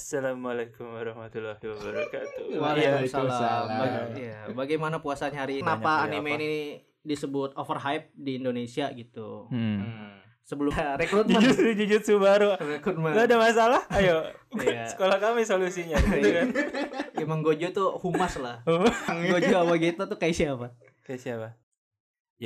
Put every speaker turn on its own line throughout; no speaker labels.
Assalamualaikum warahmatullahi wabarakatuh.
Waalaikumsalam.
Iya.
Iya, bagaimana puasanya hari ini? Kenapa
ya,
anime
apa?
ini disebut overhype di Indonesia gitu?
Hmm.
Sebelum rekrutmen.
Jujutsu jujutsu baru.
rekrutmen.
Gak ada masalah. Ayo.
Iya.
Sekolah kami solusinya. Gitu kan?
Emang Gojo tuh humas lah.
Oh.
Gojo sama Gita tuh kayak siapa?
Kayak siapa?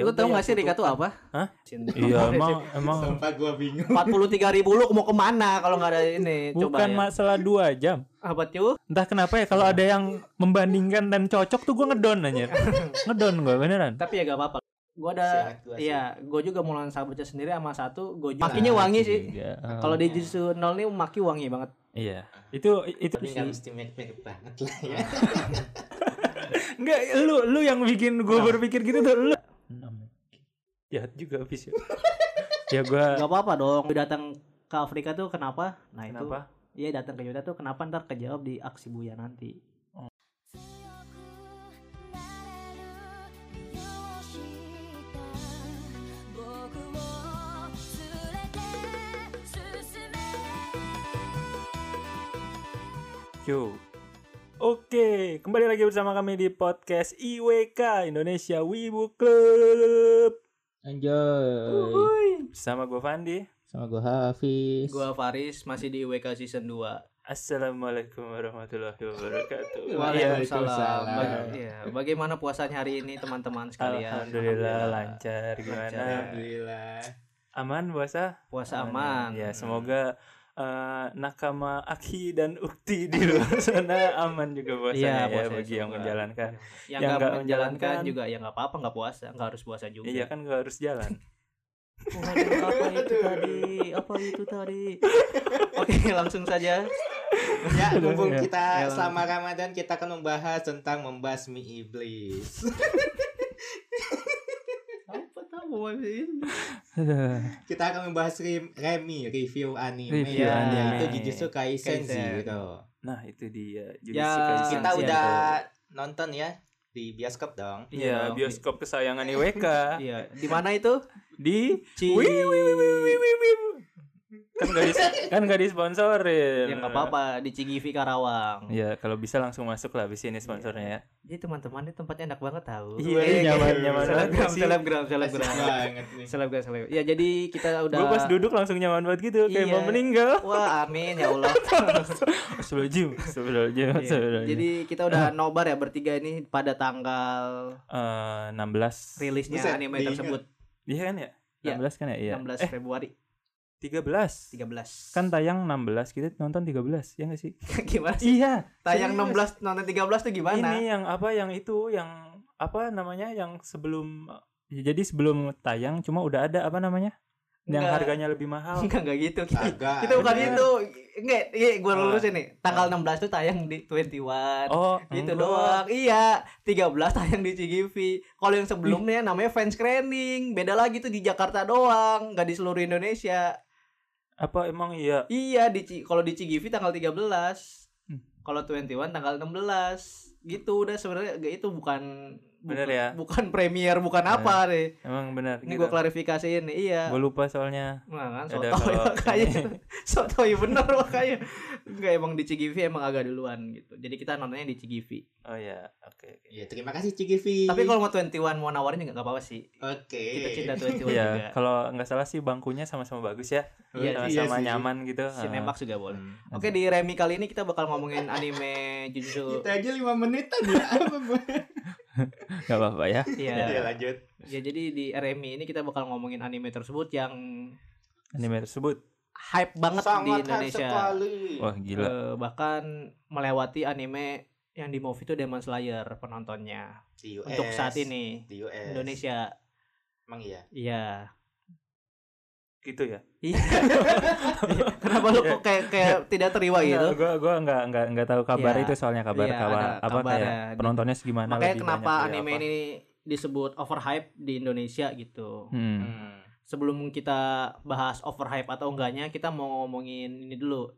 Lu
udah
tau
yang
gak sih Rika tuh apa?
Hah?
Cinta.
Iya emang emang
Sumpah gua bingung.
43 ribu lu mau ke mana kalau nggak ada ini? Coba
bukan
ya.
masalah dua jam.
Apa tuh?
Entah kenapa ya kalau ada yang membandingkan dan cocok tuh gue ngedon aja. ngedon gue beneran.
Tapi ya gak apa-apa. Gua ada,
gua sih.
iya, gue juga mulai sahabatnya sendiri sama satu. Gojo. Makinya wangi sih.
Tiga. Oh.
Kalau di Jujutsu nol nih maki wangi banget.
Iya. Itu itu
Tapi nggak mesti mirip-mirip banget lah ya.
Enggak, lu lu yang bikin gue berpikir gitu tuh lu enam. Jahat juga habis ya. Ya gue
gak apa-apa dong datang ke Afrika tuh kenapa? Nah
kenapa?
itu iya datang ke Yuda tuh kenapa ntar kejawab di aksi buya nanti.
Oh.
Yo, Oke, kembali lagi bersama kami di podcast IWK Indonesia Wibu Club.
Anjay.
Bersama gue Fandi.
Sama gua Hafiz.
Gua Faris masih di IWK season 2.
Assalamualaikum warahmatullahi wabarakatuh.
Waalaikumsalam.
Iya, bagaimana puasanya hari ini teman-teman sekalian?
Alhamdulillah lancar gimana?
Lancar.
Alhamdulillah.
Aman puasa?
Puasa aman.
Ya, semoga eh, nakama Aki dan Ukti di luar sana aman juga puasanya
Iya,
ya
puasanya
bagi yang
semoga.
menjalankan.
Yang
Yang
nggak
nggak
menjalankan
menjalankan
juga ya nggak apa-apa nggak puasa, nggak harus puasa juga.
Iya kan gak harus jalan.
Waduh, apa itu tadi? Apa itu tadi? Oke, langsung saja.
Ya, mumpung
Ya.
kita
Ya.
selama Ramadan kita akan membahas tentang membasmi iblis. Kita akan membahas Rem- Remi review anime
Review
ya,
anime.
yaitu Jujutsu Kaisen
Kaisen.
Zero.
Nah, itu dia.
Ya,
Jujutsu Kaisen
Kita udah nonton ya di bioskop dong.
Iya,
Iya.
bioskop kesayangan IWK
Iya, di mana itu?
di
Ci.
Wih, wih, wih, wih, wih, wih. Kan gak dis kan gak disponsorin.
Ya nggak apa-apa di Cigivi Karawang.
Ya, kalau bisa langsung masuk lah abis ini sponsornya ya.
Jadi teman-teman ini tempatnya enak banget tahu.
Iya, nyaman nyaman banget
Selebgram, selebgram, selebgram.
banget nih.
Selebgram, selebgram. Ya jadi kita udah
Gue pas duduk langsung nyaman banget gitu, kayak
Iya.
mau meninggal.
Wah, amin ya Allah.
Astagfirullahaladzim, astagfirullahaladzim,
Iya.
astagfirullahaladzim.
Jadi kita udah nobar ya bertiga ini pada tanggal
Eh, 16
rilisnya
Buset,
anime tersebut
Iya kan ya?
Iya.
16 kan ya? Iya.
16
Eh,
Februari
13.
13.
Kan tayang 16, kita nonton 13, ya gak sih?
gimana sih?
Iya.
Tayang
serius.
16 nonton 13 tuh gimana?
Ini yang apa yang itu yang apa namanya yang sebelum ya, jadi sebelum tayang cuma udah ada apa namanya? Yang
Enggak.
harganya lebih mahal.
Enggak enggak gitu. Kita,
Agak.
kita bukan
Bener.
itu. Enggak, iya gua
Ah.
lulus ini. Tanggal 16 tuh tayang di 21.
Oh,
Gitu
enggak.
doang. Iya, 13 tayang di CGV. Kalau yang sebelumnya namanya fans screening. Beda lagi tuh di Jakarta doang, nggak di seluruh Indonesia.
Apa emang iya?
Iya, di kalau di CGV tanggal 13.
Hmm.
Kalau 21 tanggal 16. Gitu udah sebenarnya itu bukan
Bener
bukan,
ya?
bukan premier, bukan apa deh.
Emang benar
Ini
gitu.
gua klarifikasiin nih. Iya.
Gue lupa soalnya.
Nah kan sotoy
kalau
makanya sotoy bener makanya Enggak emang di CGV emang agak duluan gitu Jadi kita nontonnya di CGV
Oh ya, oke. oke.
Ya, terima kasih Cigivi.
Tapi kalau mau 21 mau nawarin juga gak apa-apa sih
Oke.
Kita cinta 21 juga
Iya, kalau nggak salah sih bangkunya sama-sama bagus ya.
Iya,
sama,
iya sih.
nyaman gitu.
Cinemax juga boleh
Hmm.
Oke di Remi kali ini kita bakal ngomongin anime Jujutsu
Kita aja 5 menitan ya.
Gak apa-apa ya.
Ya,
Iya
lanjut.
Ya jadi di Remi ini kita bakal ngomongin anime tersebut yang
Anime tersebut.
hype banget di
Sangat hype
Indonesia
sekali.
Wah, gila.
Eh, Bahkan melewati anime yang di movie itu Demon Slayer penontonnya
Di US.
Untuk saat ini
Di US.
Indonesia
Emang iya.
Iya
Gitu ya.
Iya. Kenapa lu kok kayak kayak tidak terima gitu?
Gue gua nggak nggak nggak tahu kabar
Iya.
itu soalnya kabar
Iya,
kabar apa kayak penontonnya segimana
Makanya
lebih
kenapa
dari
anime
apa.
ini disebut overhype di Indonesia gitu.
Hmm.
Hmm.
Sebelum kita bahas overhype atau enggaknya, kita mau ngomongin ini dulu.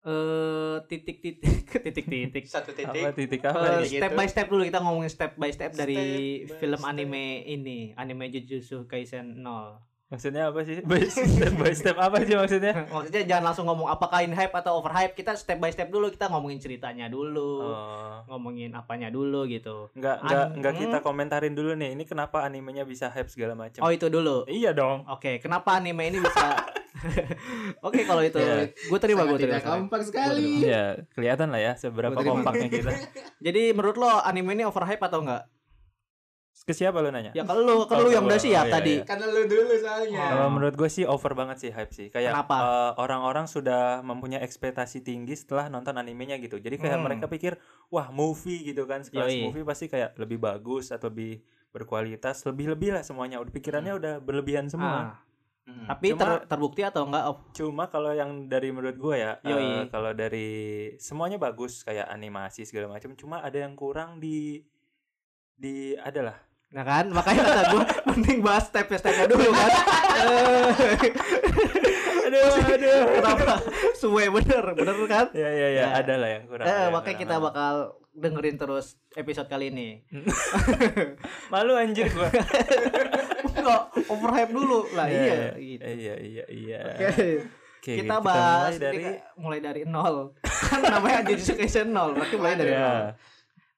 Eh titik-titik titik-titik.
Satu
Apa
titik.
titik
Eh,
apa nih?
gitu.
step by step dulu kita ngomongin step by step dari
Step by
film
step.
anime ini, anime Jujutsu Kaisen 0.
Maksudnya apa sih? By step by step apa sih maksudnya?
Maksudnya jangan langsung ngomong apakah in hype atau overhype. Kita step by step dulu kita ngomongin ceritanya dulu.
Oh.
Ngomongin apanya dulu gitu.
Enggak enggak
An-
enggak kita
hmm.
komentarin dulu nih. Ini kenapa animenya bisa hype segala macam.
Oh, itu dulu.
Iya dong.
Oke, kenapa anime ini bisa Oke, kalau itu
Iya.
gue terima gue terima.
tidak kompak sekali.
Iya, kelihatan lah ya seberapa kompaknya kita.
Jadi menurut lo anime ini overhype atau enggak?
Ke siapa lu nanya?
Ya kalau lu, kalau
Oh,
lu yang udah
oh,
siap
iya,
tadi.
iya.
Karena lu dulu soalnya.
Kalau menurut gue sih over banget sih hype sih. Kayak
Kenapa?
eh, orang-orang sudah mempunyai ekspektasi tinggi setelah nonton animenya gitu. Jadi kayak
Hmm.
mereka pikir, wah movie gitu kan, sekelas
Yoi.
movie pasti kayak lebih bagus atau lebih berkualitas, lebih-lebih lah semuanya. Udah pikirannya udah berlebihan semua.
Ah,
Hmm.
tapi
Cuma-
ter- terbukti atau enggak? Oh,
Cuma kalau yang dari menurut gue ya,
Yoi.
eh, kalau dari semuanya bagus kayak animasi segala macam. Cuma ada yang kurang di di adalah
Nah kan, makanya kata gue mending bahas step-stepnya dulu kan.
Aduh aduh
Kenapa? Suwe bener, bener kan?
ya ya ya
Ya.
ada lah yang kurang
Eh,
yang
makanya
kurang.
kita bakal dengerin terus episode kali ini.
malu anjir gua
Enggak, overhype dulu lah.
Iya,
Iya,
iya.
gitu.
iya iya iya
Oke.
Oke,
kita bahas
mulai dari
mulai dari nol. kan namanya Kaisen nol, berarti mulai dari nol.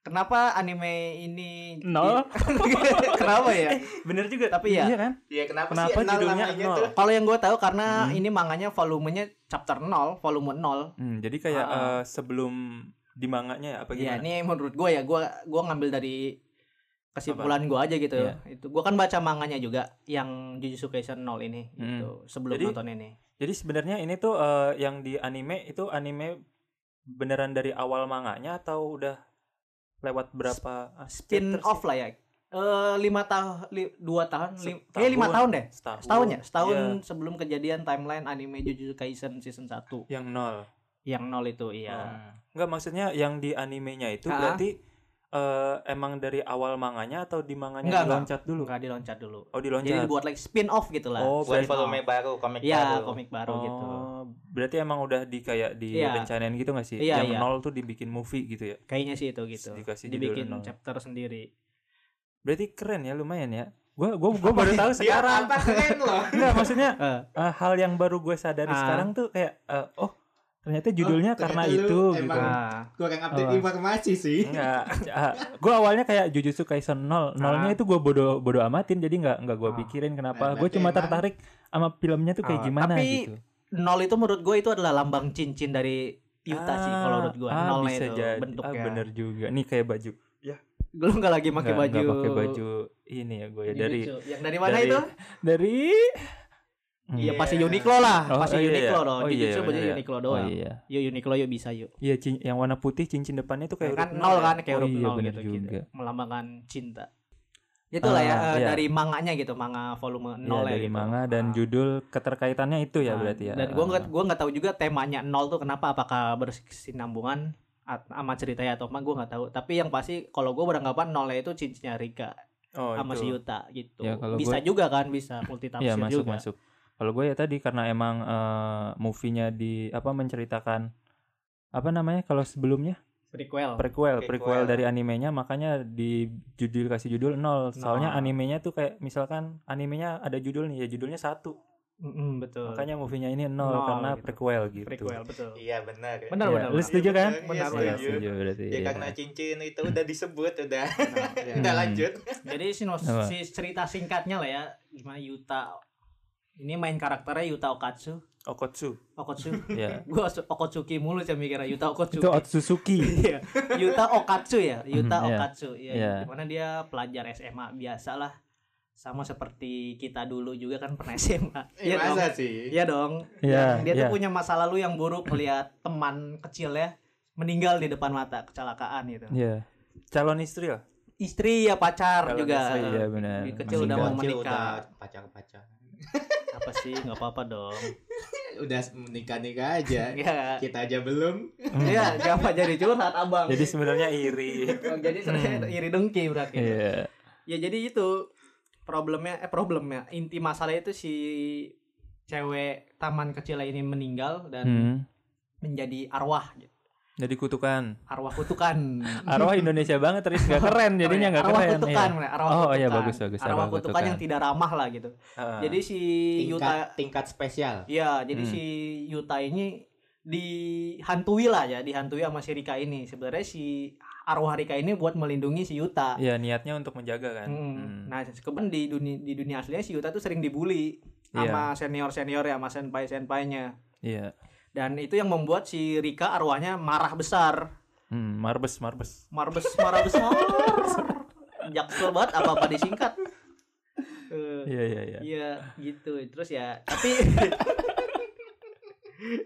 Kenapa anime ini
Nol?
Kenapa ya?
bener juga
Tapi ya.
iya kan
Iya kenapa,
Kenapa
sih nol
judulnya nol?
Kalau yang gue tahu karena
Hmm.
ini manganya volumenya chapter 0, volume 0.
Hmm, jadi kayak
Ah.
eh, sebelum di manganya ya apa
Iya,
gimana
ini menurut gue ya, gue gua ngambil dari kesimpulan gue aja gitu.
Iya.
Itu gue kan baca manganya juga yang Jujutsu Kaisen 0 ini
Hmm.
gitu sebelum
Jadi-
nonton ini.
jadi sebenarnya ini tuh eh, yang di anime itu anime beneran dari awal manganya atau udah lewat berapa ah,
Spin off lah ya. Eh lima tahun, li, dua tahun, li,
Setahun.
kayak lima tahun deh.
setahun
Setahun ya, setahun
Iya,
sebelum kejadian timeline anime Jujutsu Kaisen season 1
yang nol
yang nol itu iya.
Hmm.
Enggak maksudnya yang di animenya itu
Ah.
berarti eh, emang dari awal manganya atau di manganya
Enggak, enggak.
diloncat dulu?
Enggak diloncat dulu.
Oh, diloncat.
Jadi buat like spin off gitu lah.
oh,
Buat
berarti,
volume baru, komik
Iya,
baru.
komik baru gitu.
Oh, berarti emang udah di kayak di
Iya.
rencanain gitu gak sih?
Iya,
yang
iya.
nol tuh dibikin movie gitu ya.
Kayaknya sih itu gitu.
Dikasih judul
Dibikin
nol.
chapter sendiri.
Berarti keren ya lumayan ya. Gua gua gua baru tahu
Dia
sekarang.
apa keren loh.
Enggak maksudnya
Eh,
eh, hal yang baru gue sadari
Ah.
sekarang tuh kayak eh, oh ternyata judulnya karena
ternyata lu
itu gitu.
emang-
nah,
Kurang update
Oh.
informasi sih.
Enggak. gue awalnya kayak Jujutsu Kaisen 0. Nolnya
Ah.
itu gue bodo bodo amatin jadi nggak nggak gue
Ah.
pikirin kenapa.
Nah,
Gue cuma
emang-
tertarik sama filmnya tuh kayak
Ah,
gimana
tapi
gitu.
nol itu menurut gue itu adalah lambang cincin dari Yuta sih kalau menurut gue.
ah,
Nolnya
bisa
itu
jadi.
bentuknya.
Ah, bener juga. Nih kayak baju.
Lu nggak lagi pakai baju.
nggak pakai baju ini ya gue ya dari.
Yang dari mana
dari-
itu?
dari
Iya
Iya.
pasti Uniqlo lah,
Oh,
pasti
iya,
Uniqlo
iya.
dong.
Oh, iya,
Jujutsu baju
bener ya.
Uniqlo
Oh
doang.
iya.
Yuk Uniqlo yuk bisa yuk.
Iya, yang warna putih cincin depannya tuh kayak
kan
huruf
nol
ya.
kan kayak
Oh,
huruf
iya,
nol gitu, gitu. melambangkan cinta itulah ya
Ah,
eh,
iya.
dari manganya gitu manga volume
Iya,
nol ya
dari
gitu.
manga dan
Ah.
judul keterkaitannya itu ya
Ah,
berarti ya.
dan gua nggak gua nggak tahu juga temanya nol tuh kenapa apakah berkesinambungan at- sama ceritanya atau apa gua nggak tahu tapi yang pasti kalau gua beranggapan nolnya itu cincinnya Rika
oh,
sama si
itu.
Yuta gitu
Ya,
bisa
gua-
juga kan bisa multi
Iya,
tafsir
masuk
juga
masuk. Kalau gue ya tadi karena emang eh, movie-nya di apa menceritakan apa namanya kalau sebelumnya
prequel
prequel, prequel
Prequel.
dari animenya makanya di judul kasih judul nol. Soalnya
Nol.
animenya tuh kayak misalkan animenya ada judul nih ya judulnya satu.
Mm-mm, betul
Makanya movie-nya ini nol,
Nol
karena
gitu.
prequel gitu.
prequel betul
Iya benar.
benar
Iya,
benar
lu setuju kan?
Iya,
Benar,
setuju.
benar.
Setuju berarti.
Ya
iya.
karena cincin itu udah disebut udah.
Nah,
udah lanjut.
Jadi
Apa?
si cerita singkatnya lah ya gimana Yuta ini main karakternya Yuta Okatsu
Okotsu.
Okatsu
Ya.
gua su- Okotsuki mulu saya mikirnya Yuta Okatsuki
Itu Otsuzuki.
Iya. Yuta Okatsu ya Yuta
Mhm, iya.
Okatsu ya
Iya.
di mana dia pelajar SMA biasa lah sama seperti kita dulu juga kan pernah SMA
Iya
dong
masa sih?
iya dong
Iya,
dia tuh
iya.
punya masa lalu yang buruk melihat teman kecilnya meninggal di depan mata kecelakaan gitu
Iya. Calon istri lah.
istri ya pacar
Kalau
juga
istri, iya, benar.
Kecil
Masih
udah mau
Kecil
menikah
pacar-pacar.
Apa sih nggak apa-apa dong
Udah menikah-nikah aja.
ya
Kita aja belum.
ya jangan jadi curhat abang
Jadi sebenarnya iri.
Oh, jadi sebenarnya iri dengki berarti
Iya.
ya jadi itu problemnya eh problemnya inti masalah itu si cewek taman kecil ini meninggal dan
Hmm.
menjadi arwah gitu.
Jadi kutukan.
arwah kutukan
Arwah Indonesia banget terus gak keren jadinya nggak
arwah
keren.
kutukan
iya.
arwah
Oh,
kutukan
iya, bagus, bagus,
arwah
arwah
kutukan,
kutukan.
yang tidak ramah lah gitu
Heeh.
jadi si Yuta
tingkat tingkat spesial
Iya, jadi
Hmm.
si Yuta ini dihantui lah ya, dihantui sama si Rika ini. Sebenarnya si arwah Rika ini buat melindungi si Yuta.
Iya niatnya untuk menjaga kan.
Hmm.
Hmm.
Nah, kebetulan di dunia di dunia aslinya si Yuta tuh sering dibully sama senior-senior ya, sama senpai-senpainya.
Iya.
Dan itu yang membuat si Rika arwahnya marah besar.
Hmm, marbes marbes.
Marbes marah besar. Jaksel banget apa-apa disingkat. Eh,
Iya iya iya.
Iya, gitu. Terus ya, tapi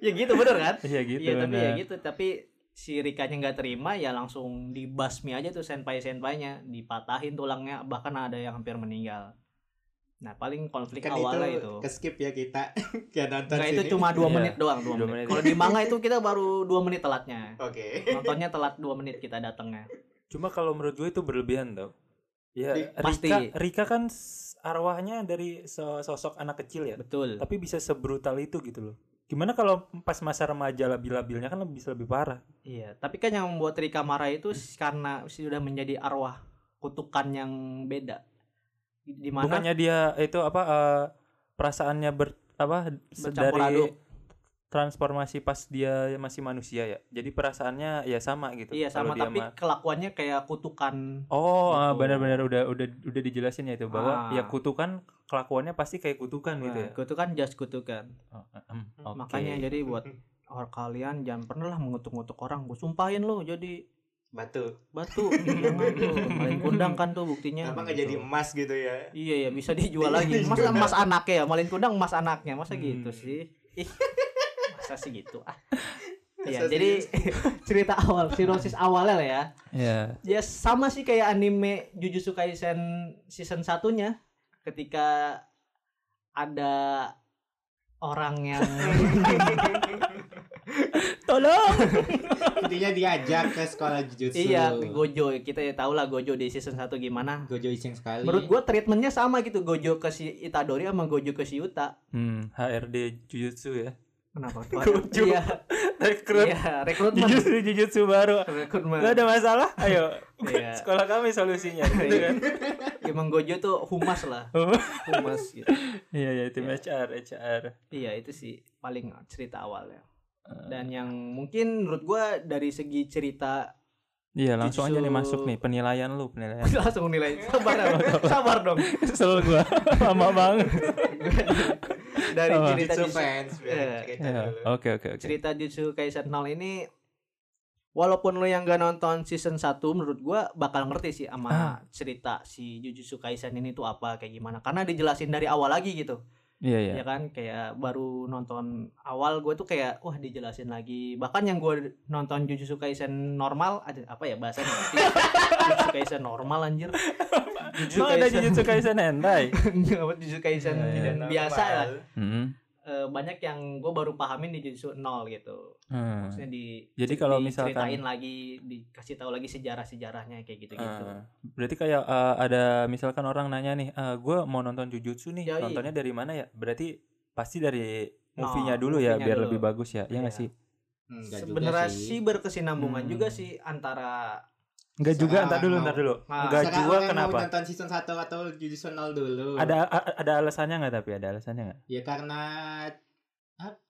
ya gitu bener kan?
Iya gitu.
Iya tapi ya gitu tapi si Rikanya nggak terima ya langsung dibasmi aja tuh senpai senpainya dipatahin tulangnya bahkan ada yang hampir meninggal. Nah paling konflik
kan
awalnya
itu,
itu.
ke skip ya kita kayak nonton
Nah itu
sini.
cuma dua
Iya,
menit doang dua,
dua
menit.
menit.
Kalau di manga itu kita baru dua menit telatnya.
oke
Nontonnya telat dua menit kita datangnya.
Cuma kalau menurut gue itu berlebihan tau. Ya
Di-
Rika,
pasti.
Rika kan arwahnya dari so- sosok anak kecil ya.
Betul.
Tapi bisa sebrutal itu gitu loh. Gimana kalau pas masa remaja labil-labilnya kan lebih bisa lebih parah.
Iya. Tapi kan yang membuat Rika marah itu karena sudah menjadi arwah kutukan yang beda. Di mana
Bukannya dia itu apa eh, perasaannya ber apa
Bercampur
dari
aduk.
transformasi pas dia masih manusia ya. Jadi perasaannya ya sama gitu.
Iya sama tapi
mah-
kelakuannya kayak kutukan.
Oh, ah,
Gitu.
benar-benar udah udah udah dijelasin ya itu bahwa
Ah.
ya kutukan kelakuannya pasti kayak kutukan gitu ya.
Nah, kutukan just kutukan.
Oh, em, oke.
Makanya jadi buat orang kalian jangan pernah lah mengutuk-ngutuk orang. Gue sumpahin lo jadi
batu
batu. jangan tuh. Malin kundang kan tuh buktinya.
kenapa nggak
Gitu.
jadi emas gitu ya
Iya ya bisa dijual lagi. Masa emas anaknya ya, malin kundang emas anaknya. Masa gitu
Hmm.
sih? Ih, Masa sih gitu ah.
Masa
Iya,
sih
jadi
gitu?
cerita awal sinopsis awalnya lah ya.
Ya.
Ya sama sih kayak anime Jujutsu Kaisen season satunya ketika ada orang yang
Tolong.
intinya diajak ke sekolah jujutsu
iya Gojo kita ya tahu lah Gojo di season 1 gimana
Gojo iseng sekali
menurut gua treatmentnya sama gitu Gojo ke si Itadori sama Gojo ke si Yuta
Hmm, HRD Jujutsu ya.
kenapa
Gojo.
iya
Rekrut
iya rekrutmen
Jujutsu Jujutsu baru.
rekrutmen
Gak ada masalah. Ayo.
Iya.
Sekolah kami solusinya gitu kan.
emang Gojo tuh humas lah humas gitu
Iya ya tim HR HR.
iya itu sih paling cerita awalnya dan yang mungkin menurut gua dari segi cerita
Iya langsung aja nih
Jujutsu-
masuk nih penilaian lu penilaian.
langsung nilai sabar sabar dong
Kesel gua lama banget.
dari
Apa?
cerita
jujutsu
Jujutsu-
fans
Iya.
cerita
Ya,
dulu.
Oke oke oke.
cerita Jujutsu Kaisen 0 ini walaupun lo yang gak nonton season 1 menurut gua bakal ngerti sih sama
Ah.
cerita si Jujutsu Kaisen ini tuh apa kayak gimana karena dijelasin dari awal lagi gitu
Iya iya.
ya kan kayak baru nonton awal gue tuh kayak wah dijelasin lagi bahkan yang gue nonton Jujutsu Kaisen normal ada apa ya bahasanya Jujutsu Kaisen normal anjir Jujutsu
Emang ada Jujutsu Kaisen hentai?
Enggak, Jujutsu Kaisen
Iya, iya.
Normal.
biasa lah
Hmm.
Eh, banyak yang gue baru pahamin di Jujutsu 0 gitu
Hmm.
maksudnya di
Jadi kalau misalkan-
diceritain lagi dikasih tahu lagi sejarah sejarahnya kayak gitu gitu
Ah, berarti kayak eh, ada misalkan orang nanya nih, gue mau nonton Jujutsu nih,
Yoi.
nontonnya dari mana ya? Berarti pasti dari
No,
movie-nya dulu ya,
movie-nya
biar
dulu.
lebih bagus ya. Iya nggak
Iya.
sih?
Juga
sebenarnya
sih.
sih berkesinambungan
Hmm.
juga sih antara
Enggak juga, entar dulu, entar dulu.
Nah,
Enggak
Sekarang
juga
orang mau
kenapa?
nonton season 1 atau Jujutsu 0 dulu
Ada ada alasannya nggak tapi ada alasannya nggak?
ya karena ap-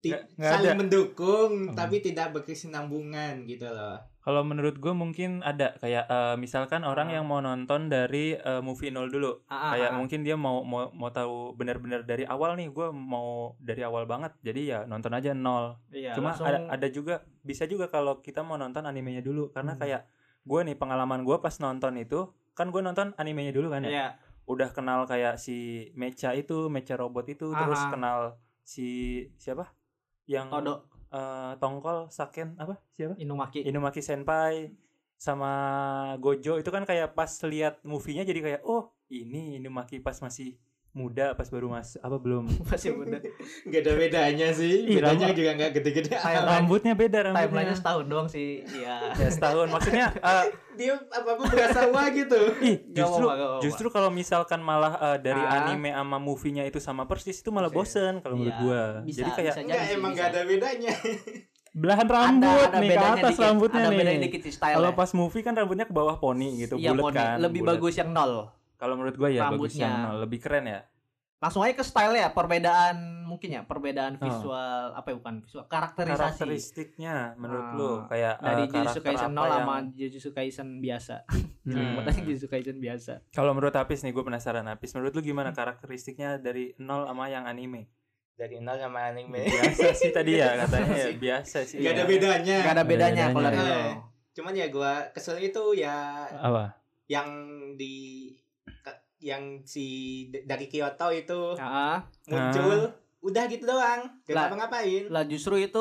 ti-
Nggak- nggak
saling
ada.
mendukung
Hmm.
tapi tidak berkesinambungan gitu loh
Kalau menurut gue mungkin ada kayak eh, misalkan orang
Ah.
yang mau nonton dari eh, movie nol dulu,
ah, ah,
kayak
ah.
mungkin dia mau mau mau tahu benar-benar dari awal nih, gue mau dari awal banget, jadi ya nonton aja nol.
Iya,
Cuma
langsung-
ada ada juga bisa juga kalau kita mau nonton animenya dulu karena
Hmm.
kayak gue nih pengalaman gue pas nonton itu kan gue nonton animenya dulu kan ya.
Iya,
Udah kenal kayak si Mecha itu, Mecha robot itu, terus kenal si siapa? Yang
Todo
eh, tongkol Saken apa? Siapa?
Inumaki.
Inumaki Senpai sama Gojo itu kan kayak pas lihat movie-nya jadi kayak oh ini Inumaki pas masih muda pas baru mas apa belum
Masih muda.
nggak ada bedanya sih
Ih,
bedanya
lama.
juga nggak gede-gede
rambutnya beda rambutnya
Timelinenya setahun doang sih. Iya.
ya setahun maksudnya eh,
dia apa apa berasa wah gitu
ih
Gak
justru
apa-apa, gak apa-apa.
justru kalau misalkan malah eh, dari
Ah.
anime sama movie-nya itu sama persis itu malah
Bisa.
bosen kalau menurut
Iya,
gua
bisa,
jadi kayak
bisa.
Enggak emang nggak ada bedanya
belahan rambut
ada
nih ke atas
dikit,
rambutnya
ada
nih. Kalau pas movie kan rambutnya ke bawah poni gitu,
iya,
bulat kan.
lebih
bulat.
bagus yang nol
Kalau menurut gua ya bagus
Rambutnya.
yang nol, lebih keren ya.
langsung aja ke style ya perbedaan mungkin ya perbedaan
Oh.
visual apa ya bukan visual karakterisasi
Karakteristiknya menurut
Ah,
lu kayak
dari
eh,
Jujutsu Kaisen
apa
0 sama
yang-
Jujutsu Kaisen biasa
Hmm.
Buat Jujutsu Kaisen biasa
Kalau menurut Apis nih, gue penasaran Apis. Menurut lu gimana karakteristiknya dari nol sama yang anime?
Dari nol sama anime.
Biasa sih tadi ya katanya ya biasa sih.
Gak ada
ya.
bedanya.
Gak ada bedanya
bedanya.
kalau dari nol.
Cuman ya gua kesel itu ya
Apa?
yang di yang si dari Kyoto itu
Ah,
muncul udah gitu doang gak
Lah.
ngapa-ngapain
lah justru itu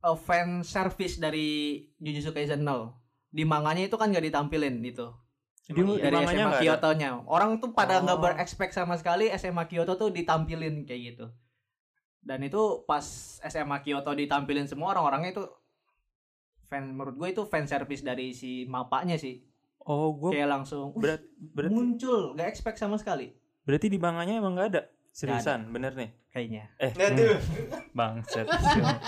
uh, fan service dari Jujutsu Kaisen 0 di manganya itu kan gak ditampilin itu
Di,
iya?
dari SMA? Kyoto-nya. Orang tuh pada nggak
Oh.
berekspek sama sekali SMA Kyoto tuh ditampilin kayak gitu. Dan itu pas SMA Kyoto ditampilin semua orang-orangnya itu fan menurut gue itu fan service dari si mapanya sih.
Oh, gue
Kayak langsung "Wih,
berat, berarti
muncul, gak expect sama sekali
berarti di manganya emang nggak ada. Seriusan, bener nih.
kayaknya.
Eh,
Aduh.
bangset.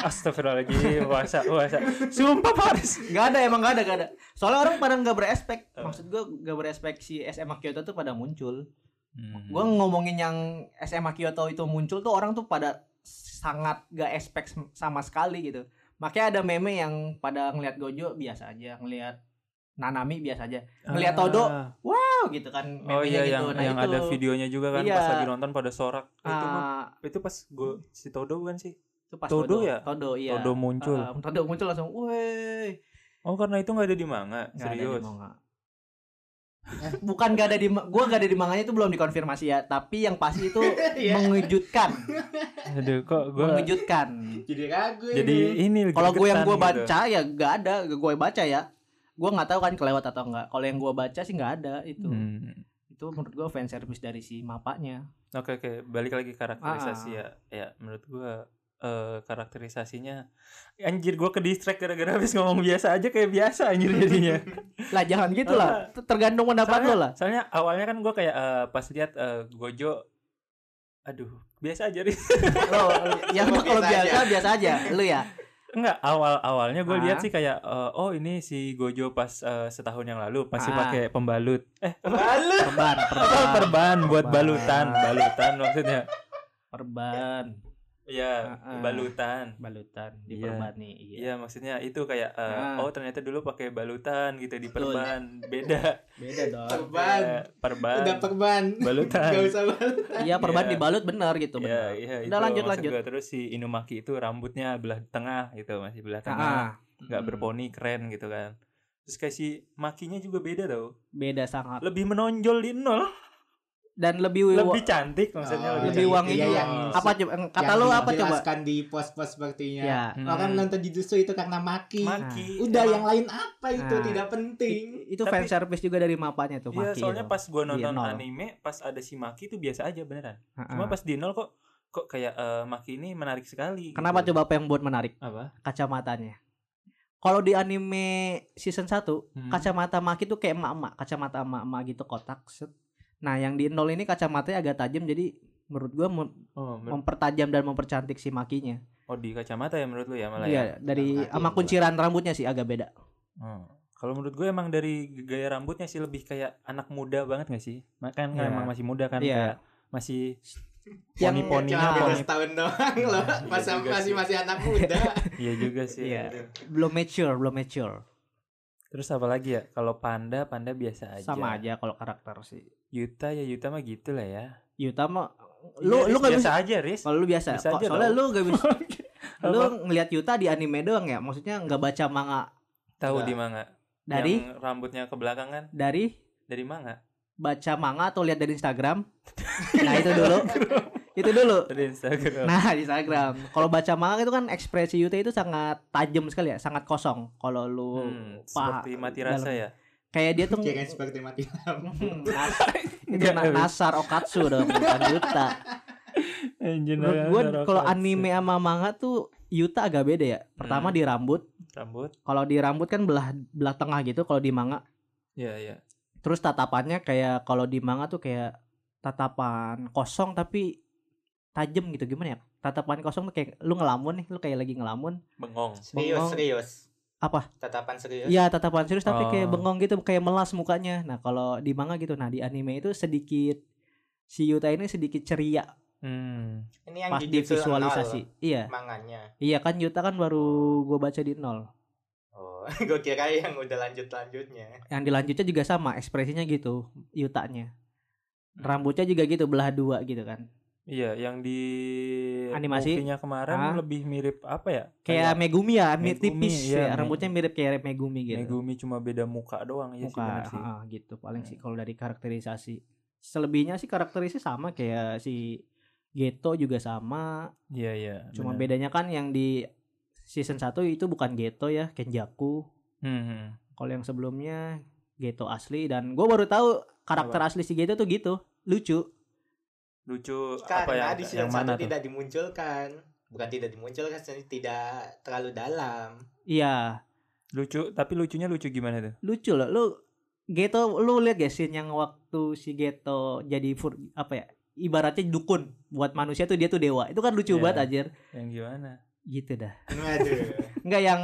Astagfirullahaladzim, puasa, puasa. Sumpah Paris.
Gak ada emang gak ada gak ada. Soalnya orang pada nggak berespek. Maksud gue gak berespek si SMA Kyoto tuh pada muncul.
Hmm.
Gue ngomongin yang SMA Kyoto itu muncul tuh orang tuh pada sangat gak expect sama sekali gitu. Makanya ada meme yang pada ngelihat Gojo biasa aja, ngelihat Nanami biasa aja. Todo,
Ah.
Oh gitu kan
Oh iya
gitu.
yang yang ada videonya juga kan
Iya.
pas lagi nonton pada sorak. itu mah
Ah,
itu pas gue si Todo bukan sih?
itu pas
Todo ya?
Todo iya.
Todo muncul.
Ah, Todo muncul langsung, "Woi."
Oh karena itu nggak ada di manga,
Nggak ada di
serius.
manga. Bukan gak ada di gua gak ada di manganya itu belum dikonfirmasi ya, tapi yang pasti itu
Iya.
mengejutkan,
Aduh kok gue
mengejutkan.
Jadi ragu
jadi
ini.
ini
Kalau gue yang gue
gregetan gitu.
baca ya gak ada, gue baca ya. Gue nggak tahu kan kelewat atau enggak. Kalau yang gue baca sih nggak ada itu.
Hmm.
Itu menurut gue fan service dari si mapanya.
Oke oke balik lagi karakterisasi
Ah.
ya ya menurut gue eh karakterisasinya anjir gue ke distract gara-gara habis ngomong biasa aja kayak biasa anjir jadinya
Lah jangan gitu lah. Tergantung pendapat
soalnya,
lo lah.
soalnya awalnya kan gue kayak eh, pas lihat eh, Gojo aduh biasa aja Riz.
Lo ya kalau
biasa
biasa biasa aja. Lu ya.
Enggak awal awalnya gue lihat
Ah.
sih kayak eh, oh ini si Gojo pas eh, setahun yang lalu masih
Ah.
pakai pembalut eh
Lalu
Perban, perban,
perban buat
Perban.
balutan balutan maksudnya
perban,
Iya,
Ah, ah.
balutan.
balutan di
Iya.
perban nih. Iya.
Iya, maksudnya itu kayak eh,
Ah.
oh ternyata dulu pakai balutan gitu di
Betul.
perban. Beda.
Beda dong.
perban.
Ya, perban.
Udah perban.
Balutan.
Gak usah balut.
Iya perban
Iya.
dibalut bener gitu
Iya,
bener.
iya
Udah,
itu
lanjut, lanjut.
gua. Terus si Inumaki itu rambutnya belah tengah gitu, masih belah
Ah,
tengah. nggak
Hmm.
berponi keren gitu kan. Terus kayak si Makinya juga beda tau.
Beda sangat.
Lebih menonjol di nol.
Dan lebih
Lebih cantik maksudnya
Oh,
lebih,
lebih wangi.
Iya, yang
apa coba kata
yang
lu apa coba?
di pos-pos sepertinya.
Ya.
Hmm.
Orang nonton Jujutsu itu karena maki.
Maki.
Udah
Emang-
yang lain apa itu
Nah.
tidak penting.
Itu
Tapi-
fan service juga dari mapanya tuh
Iya,
Maki
soalnya
itu.
pas gua nonton anime, pas ada si Maki itu biasa aja beneran. Cuma pas di nol kok kok kayak eh, Maki ini menarik sekali.
Kenapa
gitu.
coba apa yang buat menarik?
Apa?
Kacamatanya. Kalau di anime season 1,
Hmm.
kacamata Maki tuh kayak emak-emak, kacamata emak-emak gitu kotak. set. Nah, yang di nol ini kacamatanya agak tajam jadi menurut gua mem-
Oh, men-
mempertajam dan mempercantik si Makinya.
oh di kacamata ya menurut lu ya malah ya.
Iya, dari
Maki
sama
gua.
kunciran rambutnya sih agak beda.
Oh. Kalau menurut gue emang dari gaya rambutnya sih lebih kayak anak muda banget gak sih? Makan
Iya.
emang masih muda kan
Iya.
kayak masih
Yang-
beda
poni.
setahun doang loh.
Iya
Masa
juga
masih
sih.
masih anak muda.
Iya juga sih.
Iya. Belum mature, belum mature.
Terus apa lagi ya? Kalau panda, panda biasa aja.
Sama aja kalau karakter sih.
Yuta ya Yuta mah gitu lah ya.
Yuta mah
Iya,
lu
Riz,
lu gak
biasa
bisa
aja, Riz.
kalau lu biasa, Kok-
aja
soalnya
dong.
lu gak bisa lu ngelihat Yuta di anime doang ya maksudnya nggak baca manga
Tahu di manga.
dari
Yang rambutnya ke belakang kan
dari
dari manga.
baca manga atau lihat dari Instagram nah itu dulu itu dulu
Dari Instagram.
nah di Instagram kalau baca manga itu kan ekspresi Yuta itu sangat tajam sekali ya sangat kosong kalau lu
Hmm, seperti mati rasa
dalam-
ya.
kayak dia tuh
Jangan seperti mati lampu.
Hmm, itu. Nasar Okatsu dong bukan Yuta menurut gue kalau anime sama manga tuh Yuta agak beda ya pertama
Hmm.
di rambut
rambut.
kalau di rambut kan belah belah tengah gitu kalau di manga
Iya, iya.
terus tatapannya kayak kalau di manga tuh kayak tatapan kosong tapi tajam gitu gimana ya tatapan kosong tuh kayak lu ngelamun nih lu kayak lagi ngelamun
Bengong.
Serius,
Bengong.
serius.
Apa?
Tatapan serius.
Iya tatapan serius tapi kayak
Oh.
bengong gitu kayak melas mukanya nah kalau di manga gitu nah di anime itu sedikit si Yuta ini sedikit ceria
Hmm.
Ini yang
pas di
Jujutsu
visualisasi
nol
iya
manganya.
iya kan Yuta kan baru gue baca di nol
Oh, gue kira yang udah lanjut-lanjutnya.
yang dilanjutnya juga sama ekspresinya gitu Yutanya rambutnya juga gitu belah dua gitu kan
Iya, yang di
Animasi?
movie-nya kemarin
Ah.
lebih mirip apa ya?
kayak Megumi ya mirip
Megumi,
tipis
iya,
ya
Me-
rambutnya mirip kayak Megumi gitu
Megumi cuma beda muka doang ya sih
muka
sih.
ah, gitu paling sih
Hmm.
kalau dari karakterisasi selebihnya sih karakterisasi sama kayak si Geto juga sama
Iya, iya.
cuma
bener.
bedanya kan yang di season 1 itu bukan Geto ya Kenjaku
Hmm,
kalau yang sebelumnya Geto asli dan gue baru tahu karakter asli si Geto tuh gitu lucu
Lucu
Karena
apa yang
di
yang
season
mana
satu
tuh?
tidak dimunculkan. Bukan tidak dimunculkan, sih, tidak terlalu dalam.
iya
Lucu, tapi lucunya lucu gimana tuh?
lucu loh lu Geto lu lihat gak scene yang waktu si Geto jadi fur, apa ya ibaratnya dukun buat manusia tuh dia tuh dewa itu kan lucu
Iya.
banget anjir
Yang gimana?
gitu dah. Enggak yang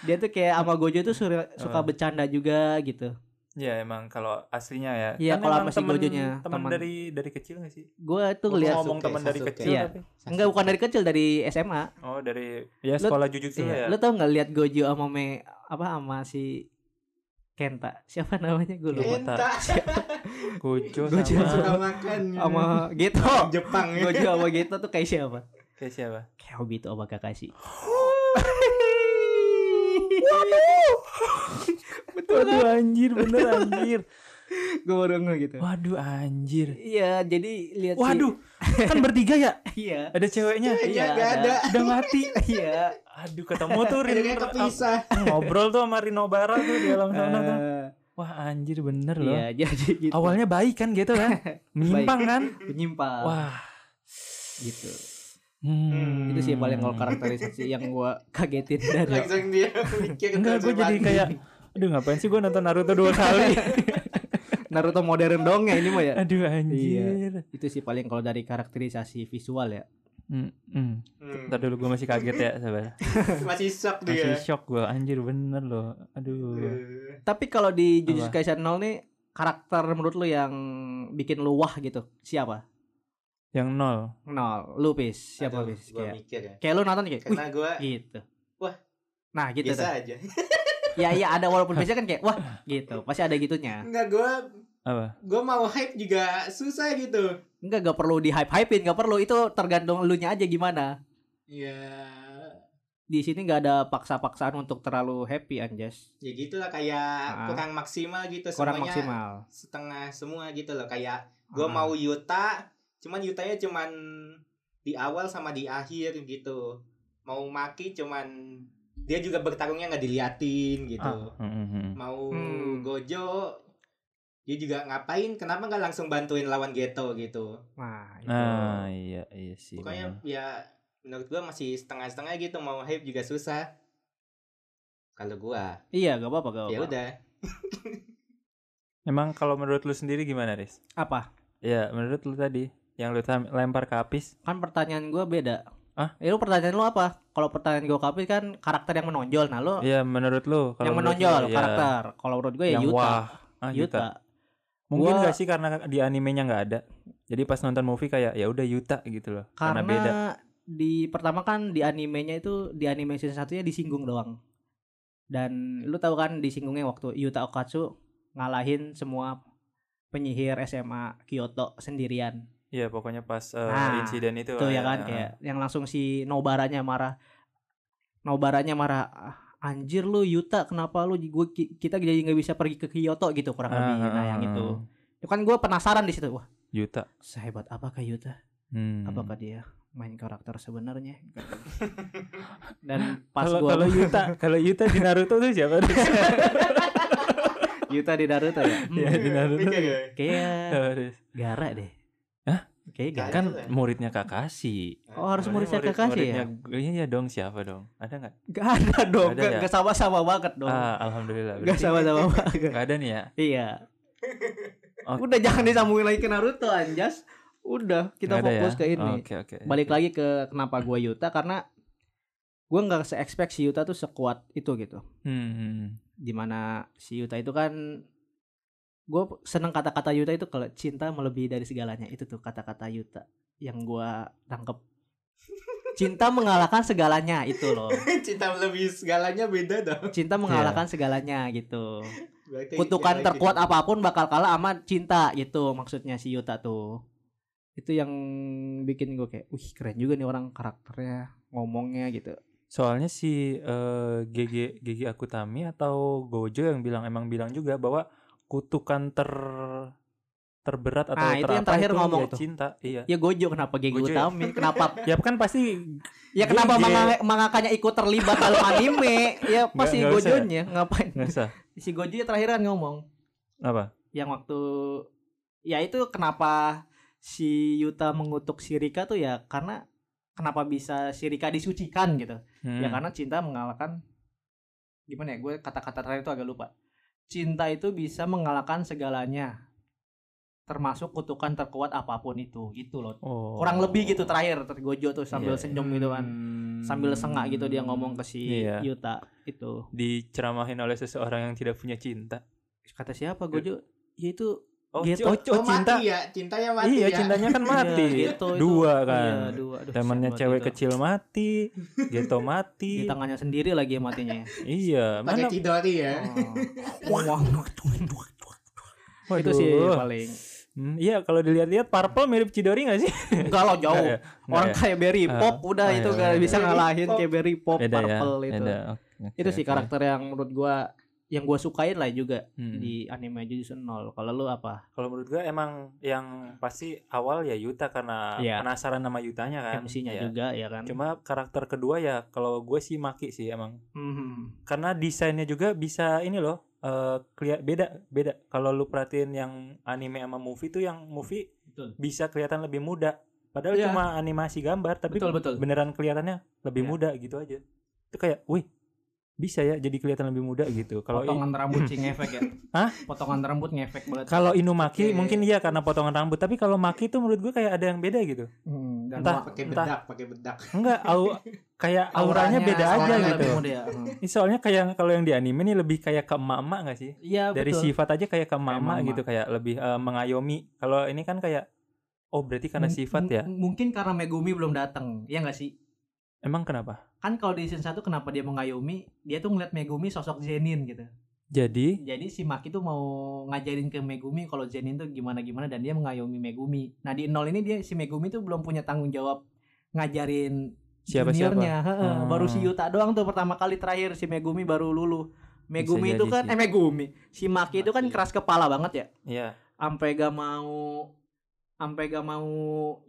dia tuh kayak sama Gojo tuh suka, suka
Oh.
bercanda juga gitu.
Ya emang kalau aslinya ya.
Iya,
Kan
kalau
emang
sama si
temen-
Gojonya, teman.
dari dari kecil gak sih?
Gua tuh
Oh,
lihat
ngomong teman dari kecil
Iya.
tapi
enggak bukan dari kecil dari SMA.
oh dari ya sekolah jujutsu
Iya.
ya.
Lu tau nggak lihat Gojo sama me apa sama si Kenta. Siapa namanya gue lupa.
Kenta.
Gojo
Gojo
Suka
sama.
Sama Geto.
Jepang ya.
Gojo sama Geto tuh kayak siapa?
kayak siapa?
Kayak Obito sama Kakashi.
Waduh anjir bener anjir.
gue baru nge gitu.
Waduh anjir.
Iya, jadi lihat si-
Waduh, kan bertiga ya?
iya.
Ada ceweknya.
Iya,
nggak
ada.
ada.
Udah mati.
Iya.
Aduh ketemu tuh Rin
Akhirnya kepisah.
ngobrol tuh sama Rino Bara tuh di alam sana tuh.
Eh,
Wah anjir bener loh.
Iya, jadi gitu.
Awalnya baik kan gitu kan? Menyimpang kan?
menyimpang.
Wah.
gitu.
Hmm.
Itu sih paling kalau karakterisasi yang gua kagetin dari
Langsung dia mikir
Enggak, gue jadi kayak Aduh ngapain sih gue nonton Naruto dua kali
Naruto modern dong ya ini mah ya.
Aduh anjir
Itu sih paling kalau dari karakterisasi visual ya.
hmm, hmm.
Hmm.
Ntar dulu gue masih kaget ya sabar
Masih shock
Masih
dia.
shock gue Anjir bener loh Aduh
Eh,
Tapi kalau di Jujutsu? Kaisen 0 nih karakter menurut lu yang bikin lu wah gitu. Siapa?
Yang nol
Nol, lu Pis. Siapa
aduh,
Pis?
Gua
Kayak,
mikir ya.
kayak lu nonton kayak,
Karena gue
gitu.
Wah.
Nah, gitu tuh.
biasa aja.
Ya iya ada walaupun biasa kan kayak wah gitu. Pasti ada gitunya.
Enggak gue
Apa?
gue mau hype juga susah gitu.
Enggak gak perlu di hype-hypein, gak perlu. Itu tergantung lu nya aja gimana.
Ya
Di sini nggak ada paksa-paksaan untuk terlalu happy anjas.
ya gitulah kayak
Ah.
kurang maksimal gitu
Kurang
semuanya
maksimal.
setengah semua gitu loh kayak gue
Ah.
mau Yuta cuman Yutanya cuman di awal sama di akhir gitu mau Maki cuman dia juga bertarungnya nggak diliatin gitu
Hmm, hmm, hmm.
mau
Hmm.
Gojo dia juga ngapain kenapa nggak langsung bantuin lawan Geto gitu
Nah, itu.
Nah iya iya sih
pokoknya
bener.
ya menurut gua masih setengah-setengah gitu mau hype juga susah kalau gua
Iya, gak apa-apa, gak apa-apa.
ya udah
Emang kalau menurut lu sendiri gimana Riz?
Apa?
Ya menurut lu tadi Yang lu lempar ke Apis
Kan pertanyaan gua beda.
Hah?
Ya lu pertanyaan lu apa? Kalau pertanyaan gua kapis kan karakter yang menonjol. Nah, lu
Iya menurut lu kalau
yang
menurut
menonjol
lu, ya,
karakter. Kalau menurut gue ya
Yang
Yuta.
wah ah, Yuta.
Yuta.
Mungkin
Gua-
gak sih karena di animenya nggak ada. Jadi pas nonton movie kayak ya udah Yuta gitu loh. Karena,
Karena,
beda.
di pertama kan di animenya itu di anime season satunya disinggung doang. Dan lu tahu kan disinggungnya waktu Yuta Okatsu ngalahin semua penyihir SMA Kyoto sendirian.
Iya pokoknya pas eh,
Nah,
insiden itu.
Tuh ya kan
ah.
kayak yang langsung si Nobaranya marah. Nobaranya marah "Ah, anjir lu Yuta kenapa lu gua, ki- kita jadi nggak bisa pergi ke Kyoto gitu kurang
Ah,
lebih nah
ah,
yang itu itu kan gue penasaran di situ wah
Yuta.
sehebat apakah Yuta
Hmm.
apakah dia main karakter sebenarnya dan pas gua
kalau Yuta, kalau Yuta di Naruto tuh siapa?
Yuta di Naruto ya Hmm,
Iya di Naruto.
Ya?
kayak? Gara deh
Hah?
kayak Gara
Kan muridnya Kakashi.
oh harus muridnya
Murid-
Kakashi ya
muridnya- Iya iya dong siapa dong? Ada nggak?
gak ada dong
Ada
gak,
ya?
gak sama-sama banget dong
Ah alhamdulillah.
gak sama-sama banget
nggak ada nih ya.
iya
Oh.
udah jangan disambungin lagi ke Naruto anjas Udah, kita fokus
ya?
ke ini.
Oke oke.
Balik lagi ke kenapa gua Yuta karena gua nggak se-expect si Yuta tuh sekuat itu gitu.
Hmm, hmm.
Di mana si Yuta itu kan gue seneng kata-kata Yuta itu kalau cinta melebihi dari segalanya. Itu tuh kata-kata Yuta yang gua tangkep. Cinta mengalahkan segalanya itu loh.
Cinta lebih segalanya beda dong.
cinta mengalahkan segalanya gitu.
Berarti
kutukan terkuat
lain
apa pun bakal kalah sama cinta gitu maksudnya si Yuta tuh. Itu yang bikin gue kayak wih keren juga nih orang karakternya ngomongnya gitu.
Soalnya si eh, GG GG Akutami atau Gojo yang bilang emang bilang juga bahwa kutukan ter terberat atau
Ah, itu yang terakhir
itu
ngomong
ya
tuh.
cinta. Iya.
ya Gojo kenapa Gege
Gojo ya?
Utami kenapa
Ya kan pasti
ya kenapa manga- mangakanya ikut terlibat dalam anime ya pasti
nggak usah ya?
Gojonya ngapain
nggak usah.
si Gojo terakhir kan ngomong
Apa?
yang waktu ya itu kenapa si Yuta mengutuk si Rika tuh ya karena kenapa bisa si Rika disucikan gitu
Hmm.
ya karena cinta mengalahkan gimana ya gue kata-kata terakhir itu agak lupa cinta itu bisa mengalahkan segalanya termasuk kutukan terkuat apa pun itu gitu loh
Oh.
kurang lebih gitu terakhir ter- Gojo tuh sambil
Iya, iya.
senyum gitu kan sambil sengak gitu dia ngomong ke si
Iya.
Yuta itu
diceramahin oleh seseorang yang tidak punya cinta.
kata siapa Gojo ya itu
Oh,
Gitu.
oh,
Oh,
cinta.
mati ya, cintanya mati
Iya,
ya.
cintanya kan mati.
Iya, gitu, itu.
Dua
Iya,
kan.
dua. Aduh,
Temannya cewek
itu?
kecil mati, Geto
di
mati.
tangannya sendiri lagi ya matinya ya.
Iya,
Pakai
mana
Chidori ya.
Oh. itu sih paling
Hmm, iya kalau dilihat-lihat Purple mirip Chidori gak sih?
enggak lo jauh
Nggak ya? Nggak
orang
ya?
kayak Berry
Ah,
Pop udah
ah,
itu
iya,
gak
iya.
bisa ngalahin kayak Berry Pop
Beda ya.
Purple itu
Beda.
Itu sih karakter yang menurut gua yang gua sukain lah juga
Hmm.
di anime Jujutsu Nol kalau lu apa
Kalau menurut gue emang yang pasti awal ya Yuta karena
Iya.
penasaran nama Yutanya kan.
MC-nya
Iya.
juga ya kan
Cuma karakter kedua ya kalau gue sih Maki sih emang.
Hmm.
Karena desainnya juga bisa ini loh. eh keliat beda beda kalau lu perhatiin yang anime sama movie tuh yang movie
Betul.
bisa kelihatan lebih muda padahal
Iya.
cuma animasi gambar tapi
Betul, betul.
beneran kelihatannya lebih
Iya.
muda gitu aja itu kayak wih bisa ya jadi kelihatan lebih muda gitu kalau i-
potongan rambut sih ngefek ya
Hah?
potongan rambut ngefek banget
kalau Inumaki
Oke.
mungkin iya karena potongan rambut tapi kalau Maki tuh menurut gue kayak ada yang beda gitu
Hmm, dan
Entah.
Pakai
Entah.
bedak, pakai bedak.
enggak au kayak auranya, beda aja
auranya
gitu
lebih muda ya. Hmm.
Ini soalnya kayak kalau yang di anime nih lebih kayak ke emak-emak gak sih
iya
dari
betul
sifat aja kayak ke mama
mama.
gitu kayak lebih eh, mengayomi kalau ini kan kayak oh berarti karena
Mung-
sifat ya
mungkin karena Megumi belum datang ya nggak sih
emang kenapa
kan kalau di season 1 kenapa dia mengayomi dia tuh ngeliat Megumi sosok Zenin gitu.
Jadi?
Jadi si Maki tuh mau ngajarin ke Megumi kalau Zenin tuh gimana gimana dan dia mengayomi Megumi. Nah di nol ini dia si Megumi tuh belum punya tanggung jawab ngajarin
siapa siapa
juniornya. Heeh.
Hmm.
baru si Yuta doang tuh pertama kali terakhir si Megumi baru lulu Megumi
Bisa
itu kan
sih.
eh Megumi. Si Maki itu kan keras kepala banget ya.
Iya.
Sampai gak mau sampai gak mau